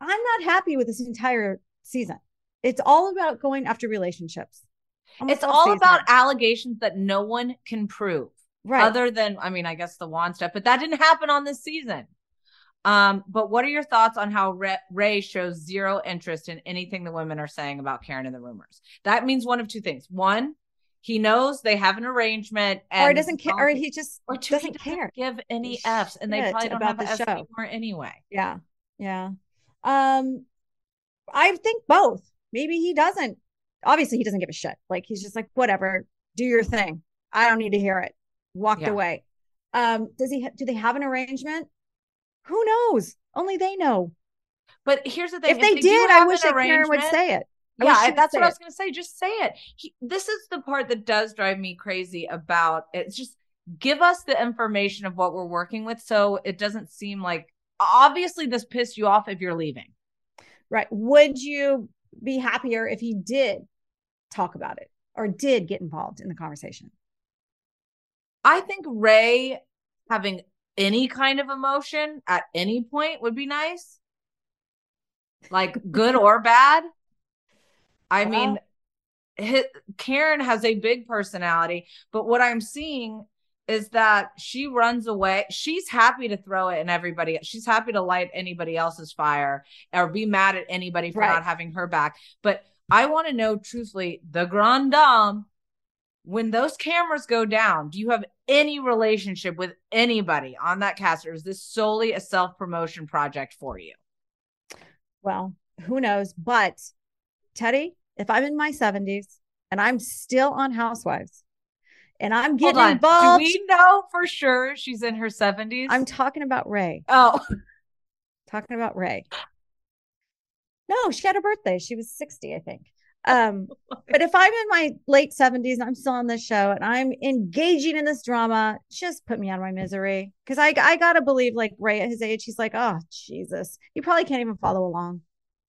I'm not happy with this entire season. It's all about going after relationships. Almost It's all season. about allegations that no one can prove. right. other than i mean i guess the Juan stuff but that didn't happen on this season um but what are your thoughts on how Ray, ray shows zero interest in anything the women are saying about karen and the rumors that means one of two things one he knows they have an arrangement and or doesn't care, or he just or two, he doesn't care. give any f's and they probably don't about have the show. anymore anyway Yeah. Yeah. Um, I think both. Maybe he doesn't. Obviously, he doesn't give a shit. Like he's just like, whatever, do your thing. I don't need to hear it. Walked Yeah. away. Um, does he? Ha- do they have an arrangement? Who knows? Only they know. but here's the thing If they do did, I wish that Karen would say it. Yeah that's what i was going to say just say it. He, this is the part that does drive me crazy about it's just give us the information of what we're working with so it doesn't seem like obviously this pissed you off if you're leaving. Right. Would you be happier if he did talk about it or did get involved in the conversation? i think ray having any kind of emotion at any point would be nice. Like good or bad i mean hi Karen has a big personality, but what I'm seeing is that she runs away. She's happy to throw it in everybody. She's happy to light anybody else's fire or be mad at anybody for Right. not having her back. But I want to know truthfully, the Grand Dame, when those cameras go down, do you have any relationship with anybody on that cast, or is this solely a self promotion project for you? well, who knows? But Teddi, if I'm in my 70s and I'm still on Housewives and I'm getting involved, Do we know for sure she's in her 70s? I'm talking about Ray. oh, Talking about Ray. No, she had a birthday. She was 60, I think. Um, but if I'm in my late 70s and I'm still on this show and I'm engaging in this drama, just put me out of my misery. Because I I gotta believe like Ray at his age, he's like, oh Jesus. you probably can't even follow along.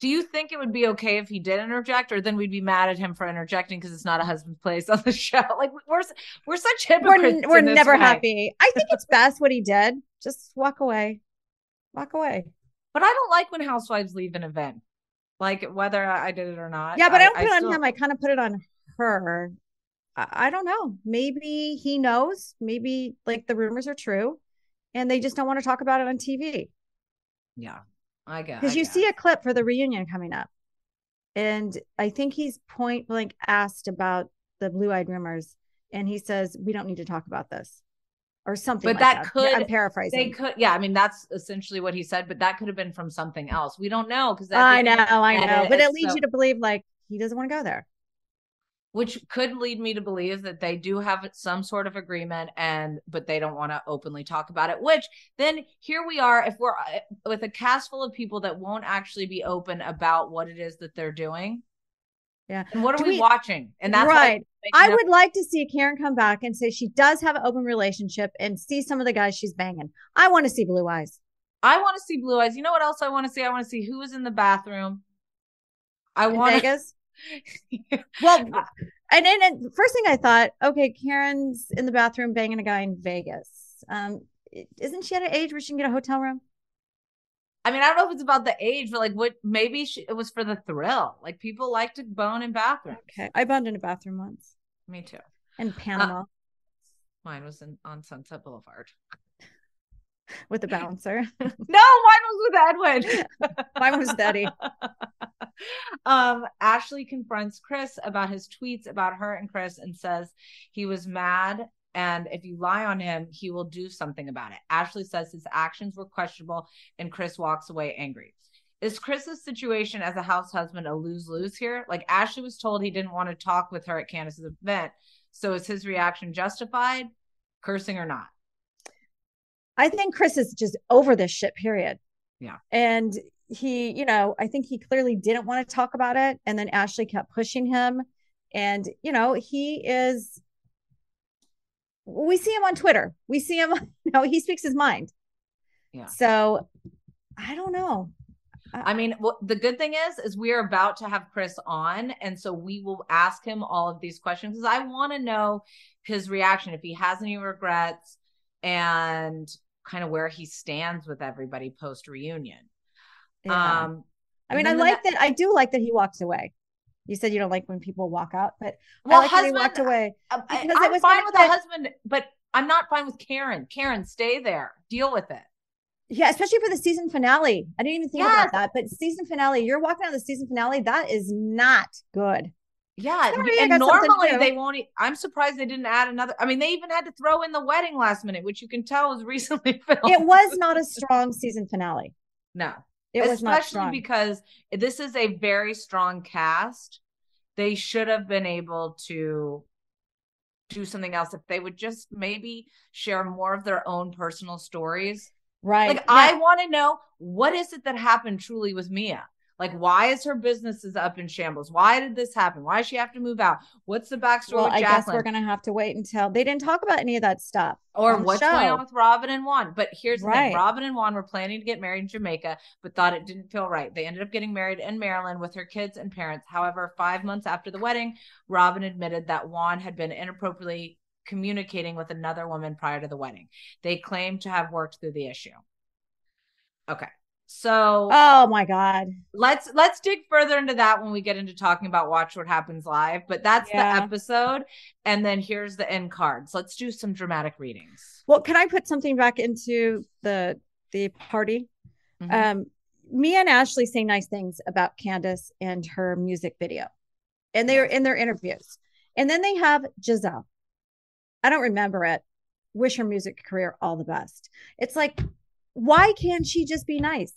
Do you think it would be okay if he did interject, or then we'd be mad at him for interjecting because it's not a husband's place on the show? Like we're we're such hypocrites. we're we're never way. happy. I think it's best what he did. Just walk away. Walk away. But I don't like when housewives leave an event, like whether I did it or not. Yeah, but I, don't put it still- on him. I kind of put it on her. I, I don't know. Maybe he knows. Maybe like the rumors are true, and they just don't want to talk about it on TV. Yeah, I guess Because you see a clip for the reunion coming up, and I think he's point blank asked about the blue eyed rumors, and he says we don't need to talk about this, or something. But like that that could- I'm paraphrasing. They could, yeah. I mean, that's essentially what he said, but that could have been from something else. We don't know because I know, I know, but it leads you to believe like he doesn't want to go there. Which could lead me to believe that they do have some sort of agreement and but they don't want to openly talk about it which then here we are if we're uh, with a cast full of people that won't actually be open about what it is that they're doing Yeah. and what are we, we- watching and that's right. I would like to see Karen come back and say she does have an open relationship and see some of the guys she's banging. I want to see blue eyes. i want to see blue eyes you know what else i want to see i want to see who is in the bathroom i want Vegas. Well, and then first thing I thought, okay, Karen's in the bathroom banging a guy in Vegas. Um, isn't she at an age where she can get a hotel room? I mean, I don't know if it's about the age, but like, what? Maybe she, it was for the thrill. Like, people like to bone in bathrooms. Okay, I boned in a bathroom once Me too. in Panama Mine was in on Sunset Boulevard. With a bouncer. No, mine was with Edwin. Mine was Daddy. um, Ashley confronts Chris about his tweets about her and Chris and says he was mad. And if you lie on him, he will do something about it. Ashley says his actions were questionable, and Chris walks away angry. Is Chris's situation as a house husband a lose lose here? Like Ashley was told he didn't want to talk with her at Candiace's event. So is his reaction justified, cursing or not? I think Chris is just over this shit, period. Yeah. And he, you know, I think he clearly didn't want to talk about it. And then Ashley kept pushing him. And, you know, he is, we see him on Twitter. We see him, you know, he speaks his mind. Yeah. So I don't know. I mean, well, the good thing is, is we are about to have Chris on, and so we will ask him all of these questions because I want to know his reaction if he has any regrets and kind of where he stands with everybody post reunion. Yeah. Um, I mean, I the like that. I do like that he walks away. You said you don't like when people walk out, but Well, I like that he walked husband- away. Uh, I, Because I'm was fine with a husband, but I'm not fine with Karen. Karen, stay there. Deal with it. Yeah, especially for the season finale. I didn't even think Yes. about that. But season finale, you're walking out of the season finale. That is not good. Yeah, Sorry, and normally they won't. e- I'm surprised they didn't add another. I mean, they even had to throw in the wedding last minute, which you can tell was recently filmed. It was not a strong season finale. no, It was especially because this is a very strong cast. They should have been able to do something else if they would just maybe share more of their own personal stories. right. Like I want to know what is it that happened truly with Mia? Like why is her business is up in shambles? Why did this happen? Why does she have to move out? What's the backstory well, I guess we're gonna have to wait until they didn't talk about any of that stuff. or what's going on with Robyn and Juan. But here's the Right. thing Robyn and Juan were planning to get married in Jamaica, but thought it didn't feel right. They ended up getting married in Maryland with her kids and parents. However, five months after the wedding, Robyn admitted that Juan had been inappropriately communicating with another woman prior to the wedding. They claimed to have worked through the issue. Okay. So Oh my god. let's let's dig further into that when we get into talking about watch what happens live but that's Yeah. the episode and then here's the end cards let's do some dramatic readings Well, can I put something back into the the party? Mhm. Um, me and Ashley say nice things about Candiace and her music video, and they're in their interviews. And then they have Gizelle. I don't remember it. Wish her music career all the best. It's like, why can't she just be nice?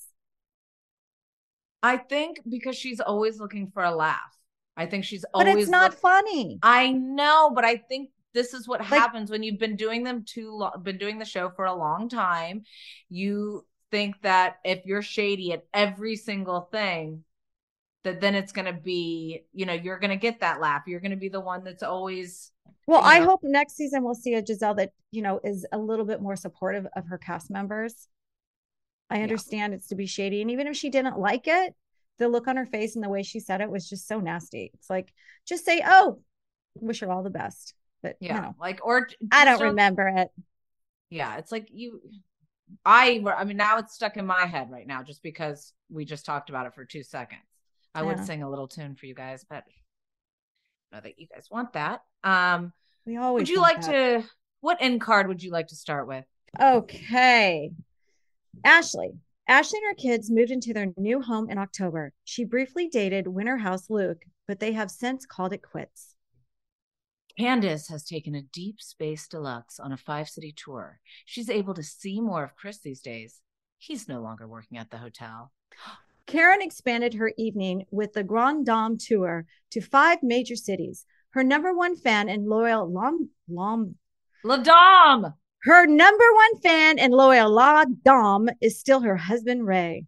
i think because she's always looking for a laugh i think she's always. But it's not look- funny. i know but i think this is what happens when you've been doing them too long been doing the show for a long time you think that if you're shady at every single thing that then it's going to be you know you're going to get that laugh you're going to be the one that's always Well, you I hope next season we'll see a Gizelle that, you know, is a little bit more supportive of her cast members. I understand it's to be shady. And even if she didn't like it, the look on her face and the way she said it was just so nasty. It's like, just say, oh, wish her all the best. But, yeah you know, like or I don't remember it. yeah it's like you i i mean now it's stuck in my head right now just because we just talked about it for two seconds i would sing a little tune for you guys but I know that you guys want that um We always would you like that. to what end card would you like to start with Okay. Ashley. Ashley and her kids moved into their new home in October. She briefly dated Winter House Luke, but they have since called it quits. Candiace has taken a deep space deluxe on a five city tour. She's able to see more of Chris these days. He's no longer working at the hotel. Karen expanded her evening with the Grand Dame tour to five major cities. Her number one fan and loyal Lom, Lom, La Dame! Her number one fan and loyal La Dame is still her husband Ray.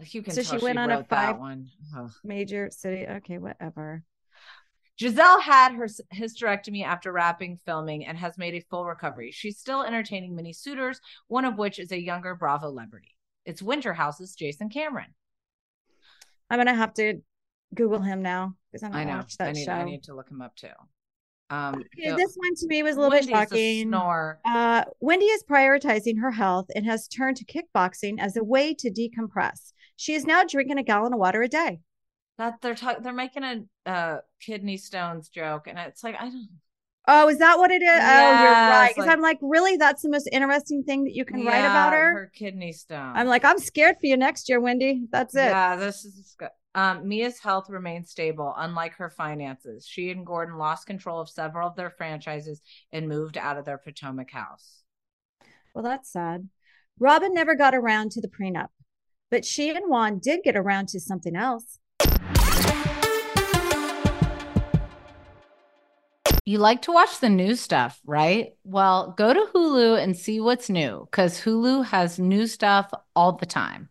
You can So tell she went on a five-. Major city. Okay, whatever. Gizelle had her hysterectomy after wrapping filming and has made a full recovery. She's still entertaining many suitors, one of which is a younger Bravo celebrity. It's Winter House's Jason Cameron. I'm gonna have to Google him now because I'm gonna know. watch that I need, show. I need to look him up too. Um, Okay, the- this one to me was a little Wendy's bit shocking. snore. Uh, Wendy is prioritizing her health and has turned to kickboxing as a way to decompress. She is now drinking a gallon of water a day. That they're talking. They're making a uh, kidney stones joke, and it's like I don't. Oh, is that what it is? oh, you're Yeah, right. Because like- I'm like, really? That's the most interesting thing that you can write about her? Her kidney stone. I'm like, I'm scared for you next year, Wendy. That's it. Yeah, this is good. Um, Mia's health remains stable, unlike her finances. She and Gordon lost control of several of their franchises and moved out of their Potomac house. Well, that's sad. Robyn never got around to the prenup, but she and Juan did get around to something else. You like to watch the new stuff, right? Well, go to Hulu and see what's new because Hulu has new stuff all the time.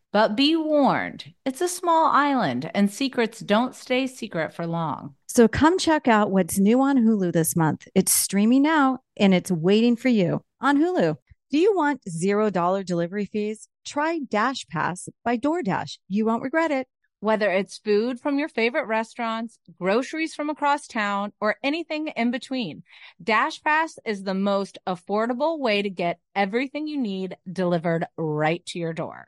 But be warned, it's a small island and secrets don't stay secret for long. So come check out what's new on Hulu this month. It's streaming now and it's waiting for you on Hulu. Do you want $0 delivery fees? Try Dash Pass by DoorDash. You won't regret it. Whether it's food from your favorite restaurants, groceries from across town, or anything in between, Dash Pass is the most affordable way to get everything you need delivered right to your door.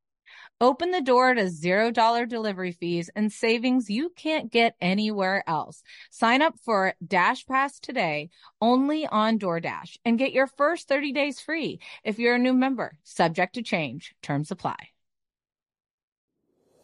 Open the door to $0 delivery fees and savings you can't get anywhere else. Sign up for Dash Pass today only on DoorDash and get your first 30 days free if you're a new member. Subject to change, terms apply.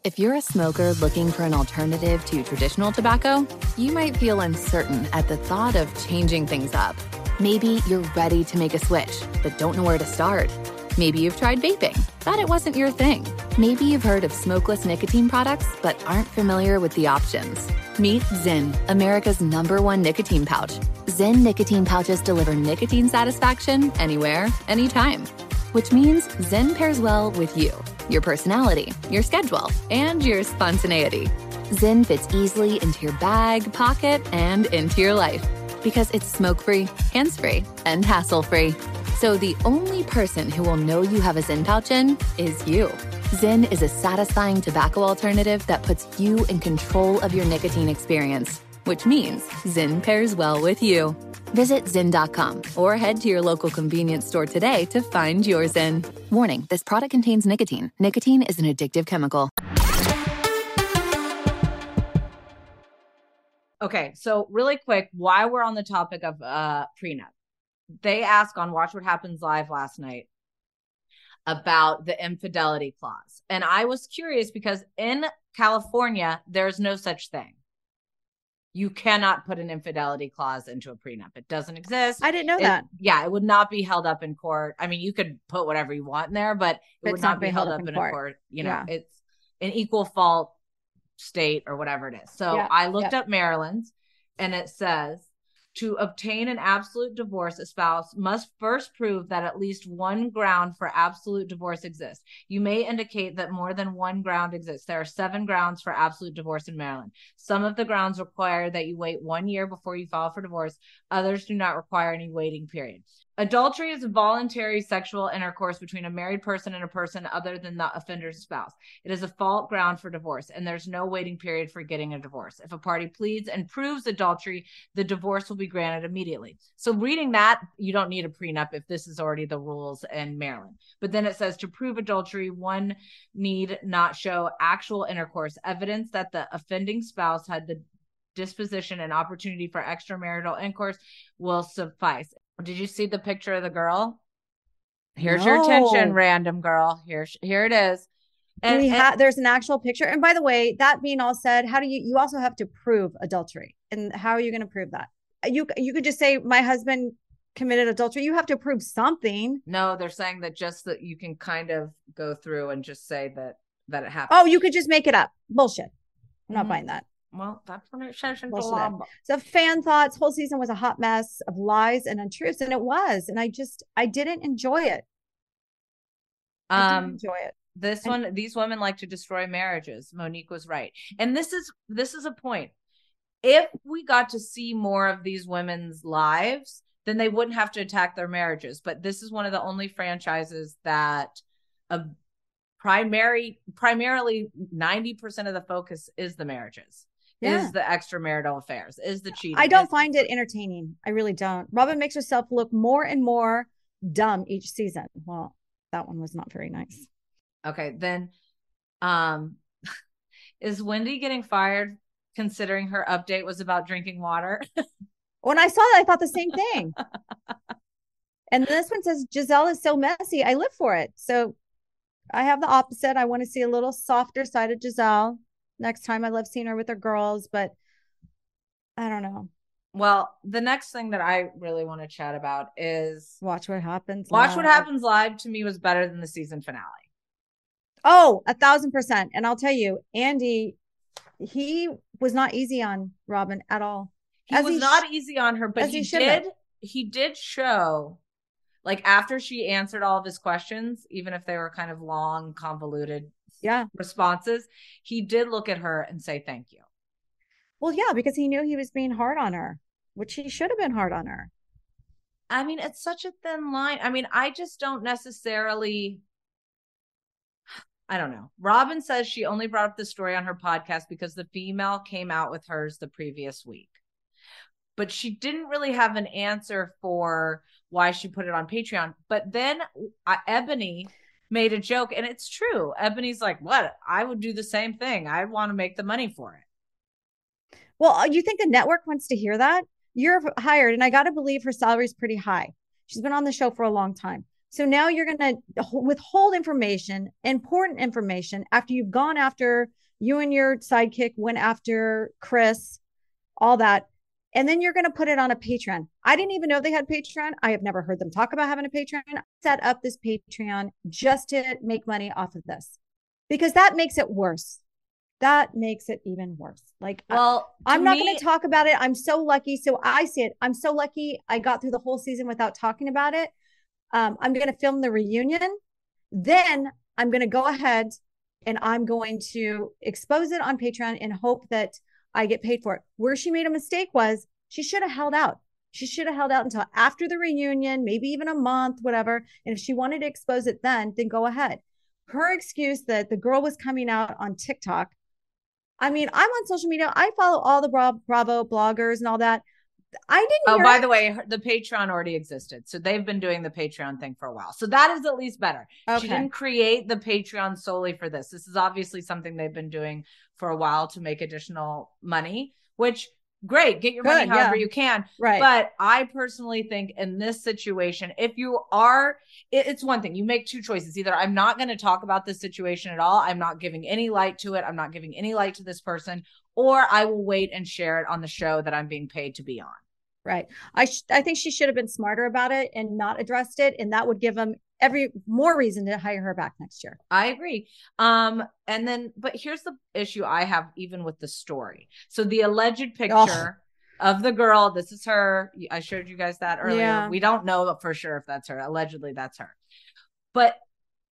If you're a smoker looking for an alternative to traditional tobacco, you might feel uncertain at the thought of changing things up. Maybe you're ready to make a switch, but don't know where to start. Maybe you've tried vaping, thought it wasn't your thing. Maybe you've heard of smokeless nicotine products, but aren't familiar with the options. Meet Zyn, America's number one nicotine pouch. Zyn nicotine pouches deliver nicotine satisfaction anywhere, anytime. Which means Zyn pairs well with you, your personality, your schedule, and your spontaneity. Zyn fits easily into your bag, pocket, and into your life because it's smoke free, hands free, and hassle free. So the only person who will know you have a Zyn pouch in is you. Zyn is a satisfying tobacco alternative that puts you in control of your nicotine experience, which means Zyn pairs well with you. Visit Zyn.com or head to your local convenience store today to find your Zyn. Warning this product contains nicotine. Nicotine is an addictive chemical. Okay, so really quick, while we're on the topic of uh prenup, they ask on Watch What Happens Live last night about the infidelity clause. And I was curious because in California, there's no such thing. You cannot put an infidelity clause into a prenup. It doesn't exist. I didn't know It- that. Yeah, it would not be held up in court. I mean, you could put whatever you want in there, but it But would not, be being held up in, a court. You know, Yeah. it's an equal fault state or whatever it is. So Yeah, I looked up Maryland's and it says to obtain an absolute divorce, a spouse must first prove that at least one ground for absolute divorce exists. You may indicate that more than one ground exists. There are seven grounds for absolute divorce in Maryland. Some of the grounds require that you wait one year before you file for divorce, others do not require any waiting period. Adultery is voluntary sexual intercourse between a married person and a person other than the offender's spouse. It is a fault ground for divorce, and there's no waiting period for getting a divorce. If a party pleads and proves adultery, the divorce will be granted immediately. So, reading that, you don't need a prenup if this is already the rules in Maryland. But then it says to prove adultery, one need not show actual intercourse, evidence that the offending spouse had the disposition and opportunity for extramarital intercourse will suffice. Did you see the picture of the girl? Here's your attention, random girl. Here, here it is. And, we and- ha- there's an actual picture. And by the way, that being all said, how do you you also have to prove adultery? And how are you going to prove that? You you could just say my husband committed adultery. You have to prove something. no, they're saying that just that you can kind of go through and just say that that it happened. Oh, you could just make it up. Bullshit. I'm not Mhm. buying that. Well, that's what it says in the law. So fan thoughts, whole season was a hot mess of lies and untruths, and it was. And I just I didn't enjoy it. I didn't Um, enjoy it. this And- one these women like to destroy marriages monique was right and this is this is a point if we got to see more of these women's lives then they wouldn't have to attack their marriages but this is one of the only franchises that a primary primarily 90% of the focus is the marriages Yeah. is the extramarital affairs is the cheating I don't is- find it entertaining. I really don't. Robyn makes herself look more and more dumb each season. Well, that one was not very nice. Okay, then Um, is Wendy getting fired considering her update was about drinking water? when I saw that, I thought the same thing. and this one says Gizelle is so messy. I live for it. So I have the opposite. I want to see a little softer side of Gizelle next time. I love seeing her with her girls, but I don't know. Well, the next thing that I really want to chat about is watch what happens. Watch live. what happens live to me was better than the season finale. Oh, a thousand percent. And I'll tell you, Andy, he was not easy on Robyn at all. He as was he not sh- easy on her, but he, he did he did show like after she answered all of his questions, even if they were kind of long, convoluted yeah responses, he did look at her and say thank you. Well, yeah, because he knew he was being hard on her, which he should have been hard on her. I mean, it's such a thin line. I mean, I just don't necessarily I don't know. Robyn says she only brought up the story on her podcast because the female came out with hers the previous week. But she didn't really have an answer for why she put it on Patreon. But then uh, Ebony made a joke, and it's true. Ebony's like, What? I would do the same thing. I want to make the money for it. Well, uh, you think the network wants to hear that? You're hired, and I got to believe her salary's pretty high. She's been on the show for a long time. So now you're going to withhold information, important information, after you've gone after you and your sidekick went after Chris, all that. And then you're going to put it on a Patreon. I didn't even know they had Patreon. I have never heard them talk about having a Patreon. I set up this Patreon just to make money off of this because that makes it worse. That makes it even worse. Like, well, I'm not going to talk about it. I'm so lucky. So I see it. I'm so lucky I got through the whole season without talking about it um, I'm going to film the reunion. Then I'm going to go ahead and I'm going to expose it on Patreon and hope that I get paid for it. Where she made a mistake was she should have held out. She should have held out until after the reunion, maybe even a month, whatever. And if she wanted to expose it then, then go ahead. Her excuse that the girl was coming out on TikTok. I mean, I'm on social media. I follow all the Bravo bloggers and all that. I didn't. Oh, by it. the way, the Patreon already existed, so they've been doing the Patreon thing for a while. So that is at least better. Okay. She didn't create the Patreon solely for this. This is obviously something they've been doing for a while to make additional money. Which great, get your Good, money however yeah. you can. Right. But I personally think in this situation, if you are, it, it's one thing. You make two choices. Either I'm not going to talk about this situation at all. I'm not giving any light to it. I'm not giving any light to this person, or I will wait and share it on the show that I'm being paid to be on. Right. I sh- I think she should have been smarter about it and not addressed it, and that would give them every more reason to hire her back next year. I agree. Um, and then, but here's the issue I have even with the story. So the alleged picture. Oh. Of the girl, this is her. I showed you guys that earlier. Yeah. We don't know for sure if that's her. Allegedly, that's her. But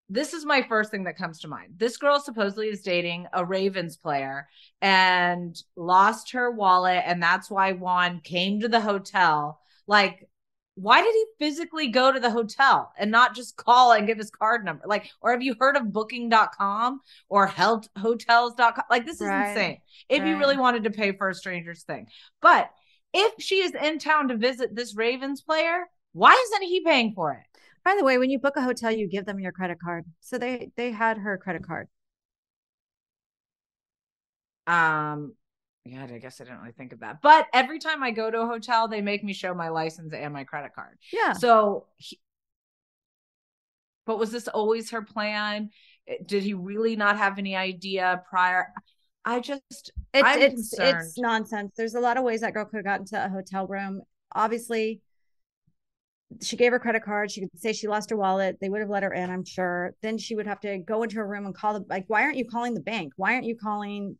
this is my first thing that comes to mind. This girl supposedly is dating a Ravens player and lost her wallet. And that's why Juan came to the hotel. Like, why did he physically go to the hotel and not just call and give his card number? Like, or have you heard of booking.com or health hotels.com? Like, this is right. insane. If right. you really wanted to pay for a stranger's thing. But if she is in town to visit this Ravens player, why isn't he paying for it? By the way, when you book a hotel, you give them your credit card. So they they had her credit card. Um, yeah, I guess I didn't really think of that. But every time I go to a hotel, they make me show my license and my credit card. Yeah. So, he, but was this always her plan? Did he really not have any idea prior? I just, it's I'm it's concerned. it's nonsense. There's a lot of ways that girl could have gotten to a hotel room. Obviously, she gave her credit card. She could say she lost her wallet. They would have let her in, I'm sure. Then she would have to go into her room and call the like, why aren't you calling the bank? Why aren't you calling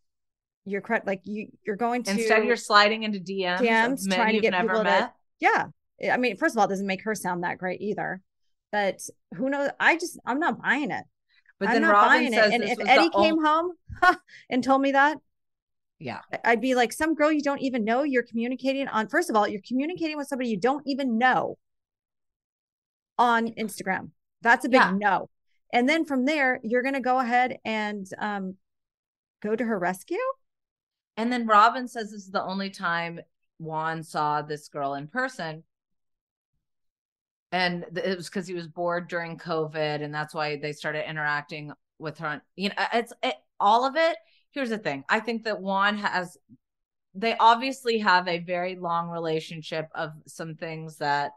your credit? Like you, you're going to instead you're sliding into DMs, DMs trying to get people met. to. Yeah, I mean, first of all, it doesn't make her sound that great either. But who knows? I just I'm not buying it. But then Robyn says, and if Eddie came home and told me that, yeah, I'd be like, some girl you don't even know. You're communicating on. First of all, you're communicating with somebody you don't even know on Instagram. That's a big yeah. no. And then from there, you're going to go ahead and um, go to her rescue. And then Robyn says this is the only time Juan saw this girl in person. And it was because he was bored during COVID. And that's why they started interacting with her. You know, it's it, all of it. Here's the thing. I think that Juan has. They obviously have a very long relationship of some things that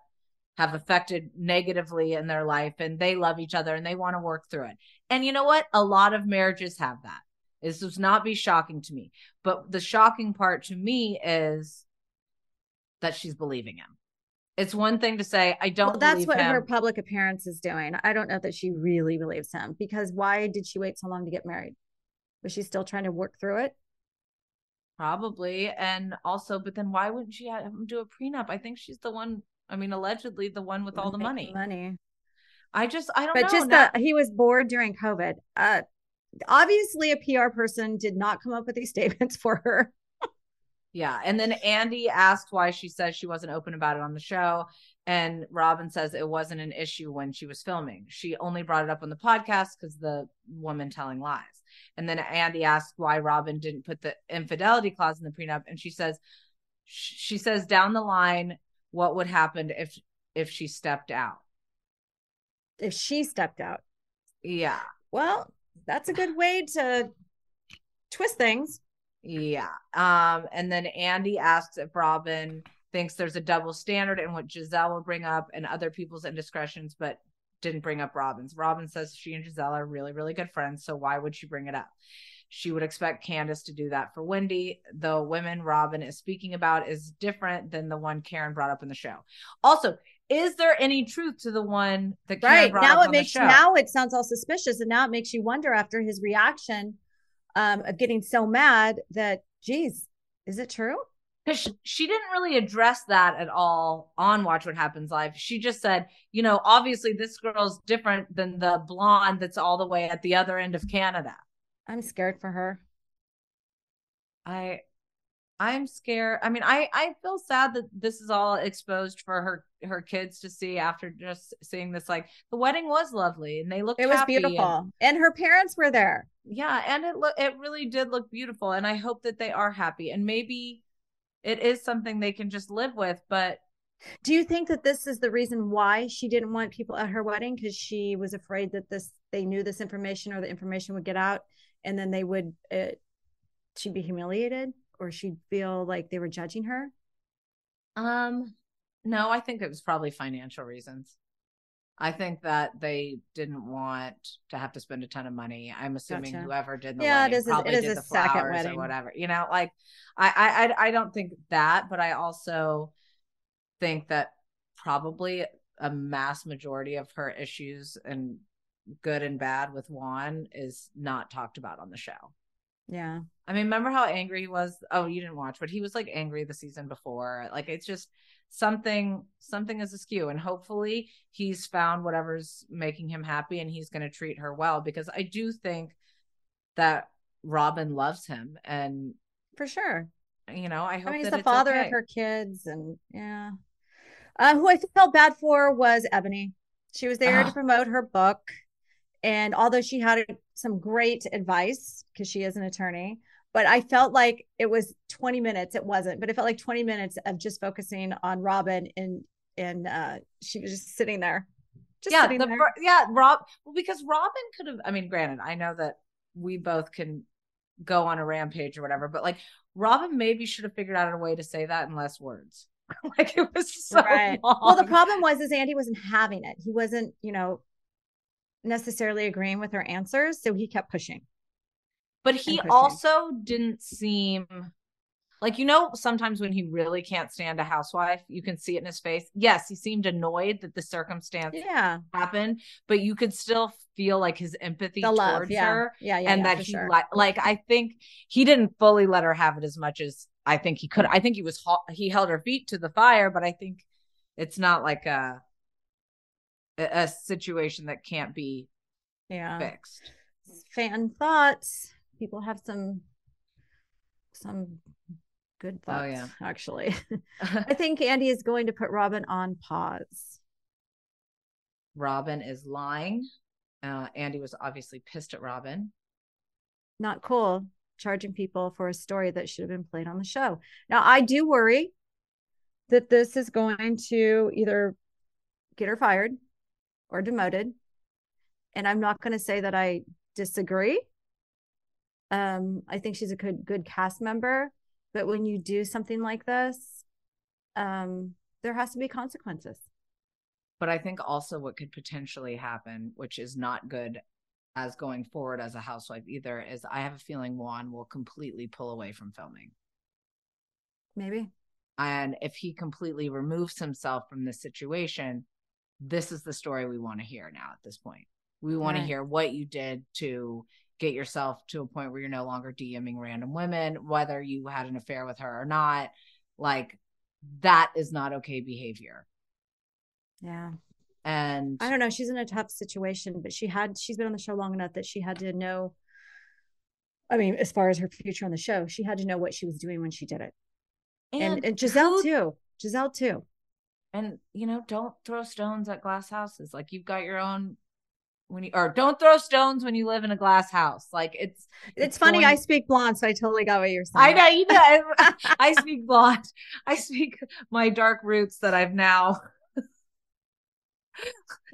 have affected negatively in their life and they love each other and they want to work through it. And you know what? A lot of marriages have that. This does not be shocking to me. But the shocking part to me is that she's believing him. It's one thing to say, I don't well, that's what him. her public appearance is doing. I don't know that she really believes him because why did she wait so long to get married? Was she still trying to work through it? Probably. And also, but then why wouldn't she have him do a prenup? I think she's the one, I mean, allegedly the one with all the money. Money. I just, I don't but know. just that he was bored during COVID. Uh, obviously, a PR person did not come up with these statements for her. Yeah. And then Andy asked why she says she wasn't open about it on the show. And Robyn says it wasn't an issue when she was filming. She only brought it up on the podcast because the woman telling lies. And then Andy asked why Robyn didn't put the infidelity clause in the prenup. And she says, she says down the line, what would happen if if she stepped out? If she stepped out. Yeah. Well, that's a good way to twist things. Yeah. Um, and then Andy asks if Robyn thinks there's a double standard in what gizelle will bring up and other people's indiscretions, but didn't bring up Robyn's. Robyn says she and gizelle are really, really good friends. So why would she bring it up? She would expect Candiace to do that for Wendy. The women Robyn is speaking about is different than the one Karen brought up in the show. Also, is there any truth to the one that Karen right now it makes now it sounds all suspicious and now it makes you wonder after his reaction um, of getting so mad that, geez, is it true? Because she, she didn't really address that at all on Watch What Happens Live. She just said, you know, obviously this girl's different than the blonde that's all the way at the other end of Canada. I'm scared for her. I I'm scared. I mean, I I feel sad that this is all exposed for her her kids to see after just seeing this. Like the wedding was lovely and they looked. It was beautiful, and, and, her parents were there. Yeah, and it look it really did look beautiful, and I hope that they are happy. And maybe it is something they can just live with. But do you think that this is the reason why she didn't want people at her wedding because she was afraid that this they knew this information or the information would get out, and then they would uh, she'd be humiliated? or she'd feel like they were judging her? Um, no, I think it was probably financial reasons. I think that they didn't want to have to spend a ton of money. I'm assuming gotcha. whoever did the yeah, wedding it is, probably it is did the flowers or whatever. You know, like I, I I don't think that, but I also think that probably a mass majority of her issues and good and bad with Juan is not talked about on the show. Yeah. I mean, remember how angry he was? Oh, you didn't watch, but he was like angry the season before. Like it's just something something is askew and hopefully he's found whatever's making him happy and he's going to treat her well because I do think that Robyn loves him and for sure. You know, I hope I mean, he's the father okay. of her kids and yeah. Uh, who I felt bad for was Ebony. She was there to promote her book and although she had some great advice because she is an attorney, but I felt like it was 20 minutes. It wasn't, but it felt like 20 minutes of just focusing on Robyn and and uh she was just sitting there. Just yeah, sitting the, there. yeah, Rob well, because Robyn could have I mean, granted, I know that we both can go on a rampage or whatever, but like Robyn maybe should have figured out a way to say that in less words. like it was so right. Long. Well, the problem was is Andy wasn't having it. He wasn't, you know, necessarily agreeing with her answers. So he kept pushing. But he pushing. also didn't seem like, you know, sometimes when he really can't stand a housewife, you can see it in his face. Yes, he seemed annoyed that the circumstance yeah. happened, but you could still feel like his empathy the love, towards yeah. her. Yeah, yeah. And yeah, that he sure. like, like, I think he didn't fully let her have it as much as I think he could. I think he was, he held her feet to the fire, but I think it's not like a, a situation that can't be yeah. fixed. Fan thoughts. People have some some good thoughts oh, yeah. actually. I think andy is going to put robyn on pause. Robyn is lying. Uh, andy was obviously pissed at robyn. Not cool. Charging people for a story that should have been played on the show. Now i do worry that this is going to either get her fired or demoted and I'm not going to say that I disagree. Um, I think she's a good good cast member, but when you do something like this, um, there has to be consequences. But I think also what could potentially happen, which is not good as going forward as a housewife either, is I have a feeling Juan will completely pull away from filming. Maybe. And if he completely removes himself from the situation, this is the story we want to hear now at this point. We want Right. to hear what you did to get yourself to a point where you're no longer DMing random women, whether you had an affair with her or not. Like, that is not okay behavior. Yeah. And I don't know. She's in a tough situation, but she had she's been on the show long enough that she had to know. I mean, as far as her future on the show, she had to know what she was doing when she did it. And and, Gizelle who- too. Gizelle too. And you know don't throw stones at glass houses like you've got your own when you or don't throw stones when you live in a glass house like it's It's, funny. going- I speak blonde, so I totally got what you're saying. i know you know I, I speak blonde i speak my dark roots that i've now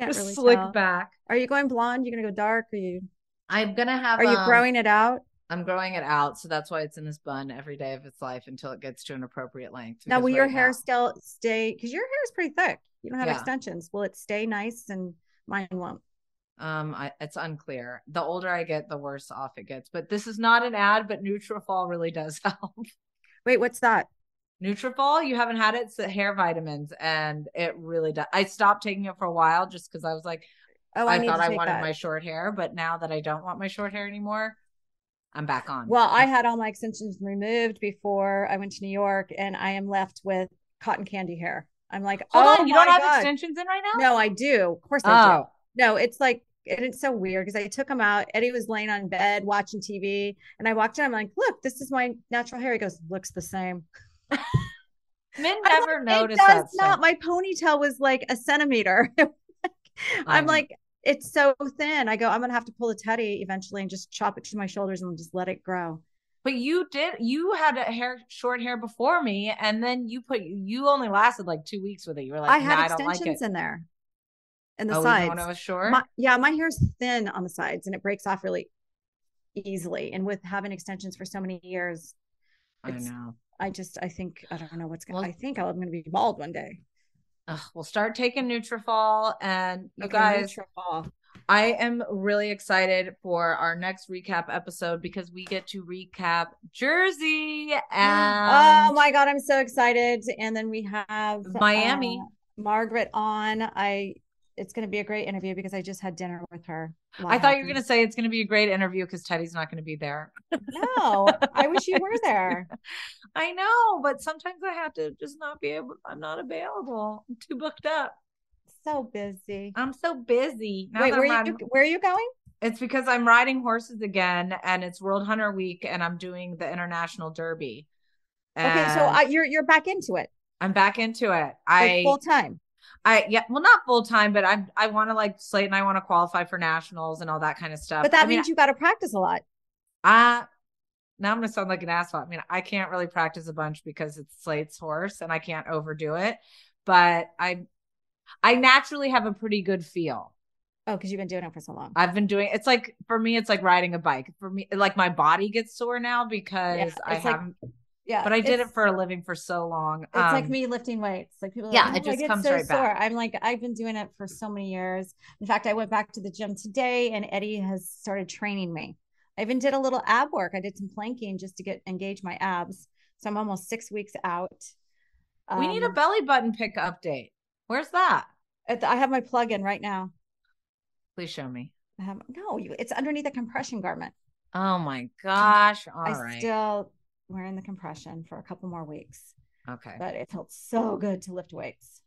just really slick tell. back Are you going blonde? You're gonna go dark? Are you i'm gonna have are you um, growing it out? I'm growing it out so that's why it's in this bun every day of its life until it gets to an appropriate length Now will your hair now- still stay because your hair is pretty thick. You don't have Yeah. extensions. Will it stay nice and mine won't? Um, I, it's unclear. The older I get, the worse off it gets. But this is not an ad, but Nutrafol really does help. Wait, what's that? Nutrafol, you haven't had it, it's the hair vitamins, and it really does. I stopped taking it for a while just because I was like, Oh, I, need thought I wanted that. my short hair, but now that I don't want my short hair anymore, I'm back on. Well, I had all my extensions removed before I went to New York, and I am left with cotton candy hair. I'm like, hold oh on, you don't have God. extensions in right now? No, I do. Of course I do. Oh, No, it's like and it's so weird because I took him out. Eddie was laying on bed watching TV, and I walked in. I'm like, "Look, this is my natural hair." He goes, "Looks the same." men never like, notice it does that. not. stuff. My ponytail was like a centimeter. I'm know. like, it's so thin. I go, I'm gonna have to pull a Teddi eventually and just chop it to my shoulders and just let it grow. But you did. You had a hair, short hair before me, and then you put. You only lasted like two weeks with it. You were like, I nah, had I don't like extensions it. in there, in the oh, sides. when it was short. My, yeah, my hair's thin on the sides and it breaks off really easily. And with having extensions for so many years, I know. I just I think I don't know what's gonna. Well- I think I'm gonna be bald one day. Ugh, we'll start taking Nutrafol, and you Okay, guys, Nutrafol. I am really excited for our next recap episode because we get to recap Jersey and oh my god, I'm so excited! And then we have Miami. uh, Margaret on. I it's gonna be a great interview because I just had dinner with her. I thought you were going to say it's going to be a great interview because Teddi's not going to be there. No, I wish you were there. I know, but sometimes I have to just not be able. I'm not available. I'm too booked up. So busy. I'm so busy. Now Wait, where you where are you going? It's because I'm riding horses again, and it's World Hunter Week, and I'm doing the International Derby. Okay, so And uh, you're you're back into it I'm back into it. like I full time. I yeah, well, not full time, but I I want to like Slate and I want to qualify for nationals and all that kind of stuff. But that I mean, means you got to practice a lot. I now I'm gonna sound like an asshole. I mean, I can't really practice a bunch because it's Slate's horse and I can't overdo it. But I I naturally have a pretty good feel. Oh, because you've been doing it for so long. I've been doing it's like for me, it's like riding a bike. For me, like my body gets sore now because I it's like- haven't yeah, but I did it for a living for so long. It's like Um, me lifting weights. Like people, yeah, like, it "Oh, I just get comes so right back. sore." I'm like, I've been doing it for so many years. In fact, I went back to the gym today, and Eddie has started training me. I even did a little ab work. I did some planking just to get engage my abs. So I'm almost six weeks out. we need a Um, belly button pick update. Where's that? at the- I have my plug in right now. Please show me. I have, no, you, it's underneath a compression garment. Oh my gosh. All I right. still wearing the compression for a couple more weeks, Okay. but it felt so good to lift weights.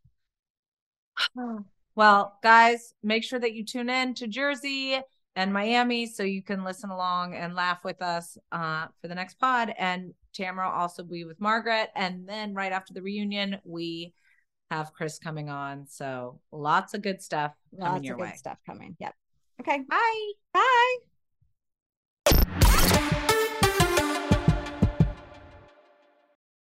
Well, guys, make sure that you tune in to Jersey and Miami so you can listen along and laugh with us uh, for the next pod. And Tamra will also be with Margaret. And then right after the reunion, we have Chris coming on. So lots of good stuff coming Lots your of good way. stuff coming. Yep. Okay. Bye. Bye.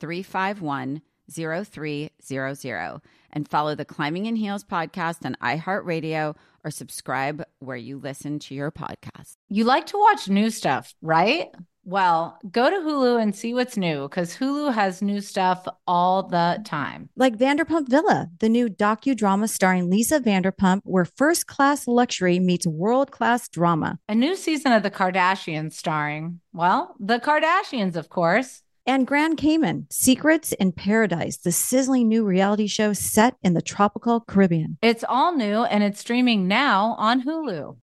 351 0300 and follow the Climbing in Heels podcast on iHeartRadio or subscribe where you listen to your podcast. You like to watch new stuff, right? Well, go to Hulu and see what's new because Hulu has new stuff all the time. Like Vanderpump Villa, the new docudrama starring Lisa Vanderpump, where first class luxury meets world class drama. A new season of The Kardashians starring, well, the Kardashians, of course. And Grand Cayman, Secrets in Paradise, the sizzling new reality show set in the tropical Caribbean. It's all new and it's streaming now on Hulu.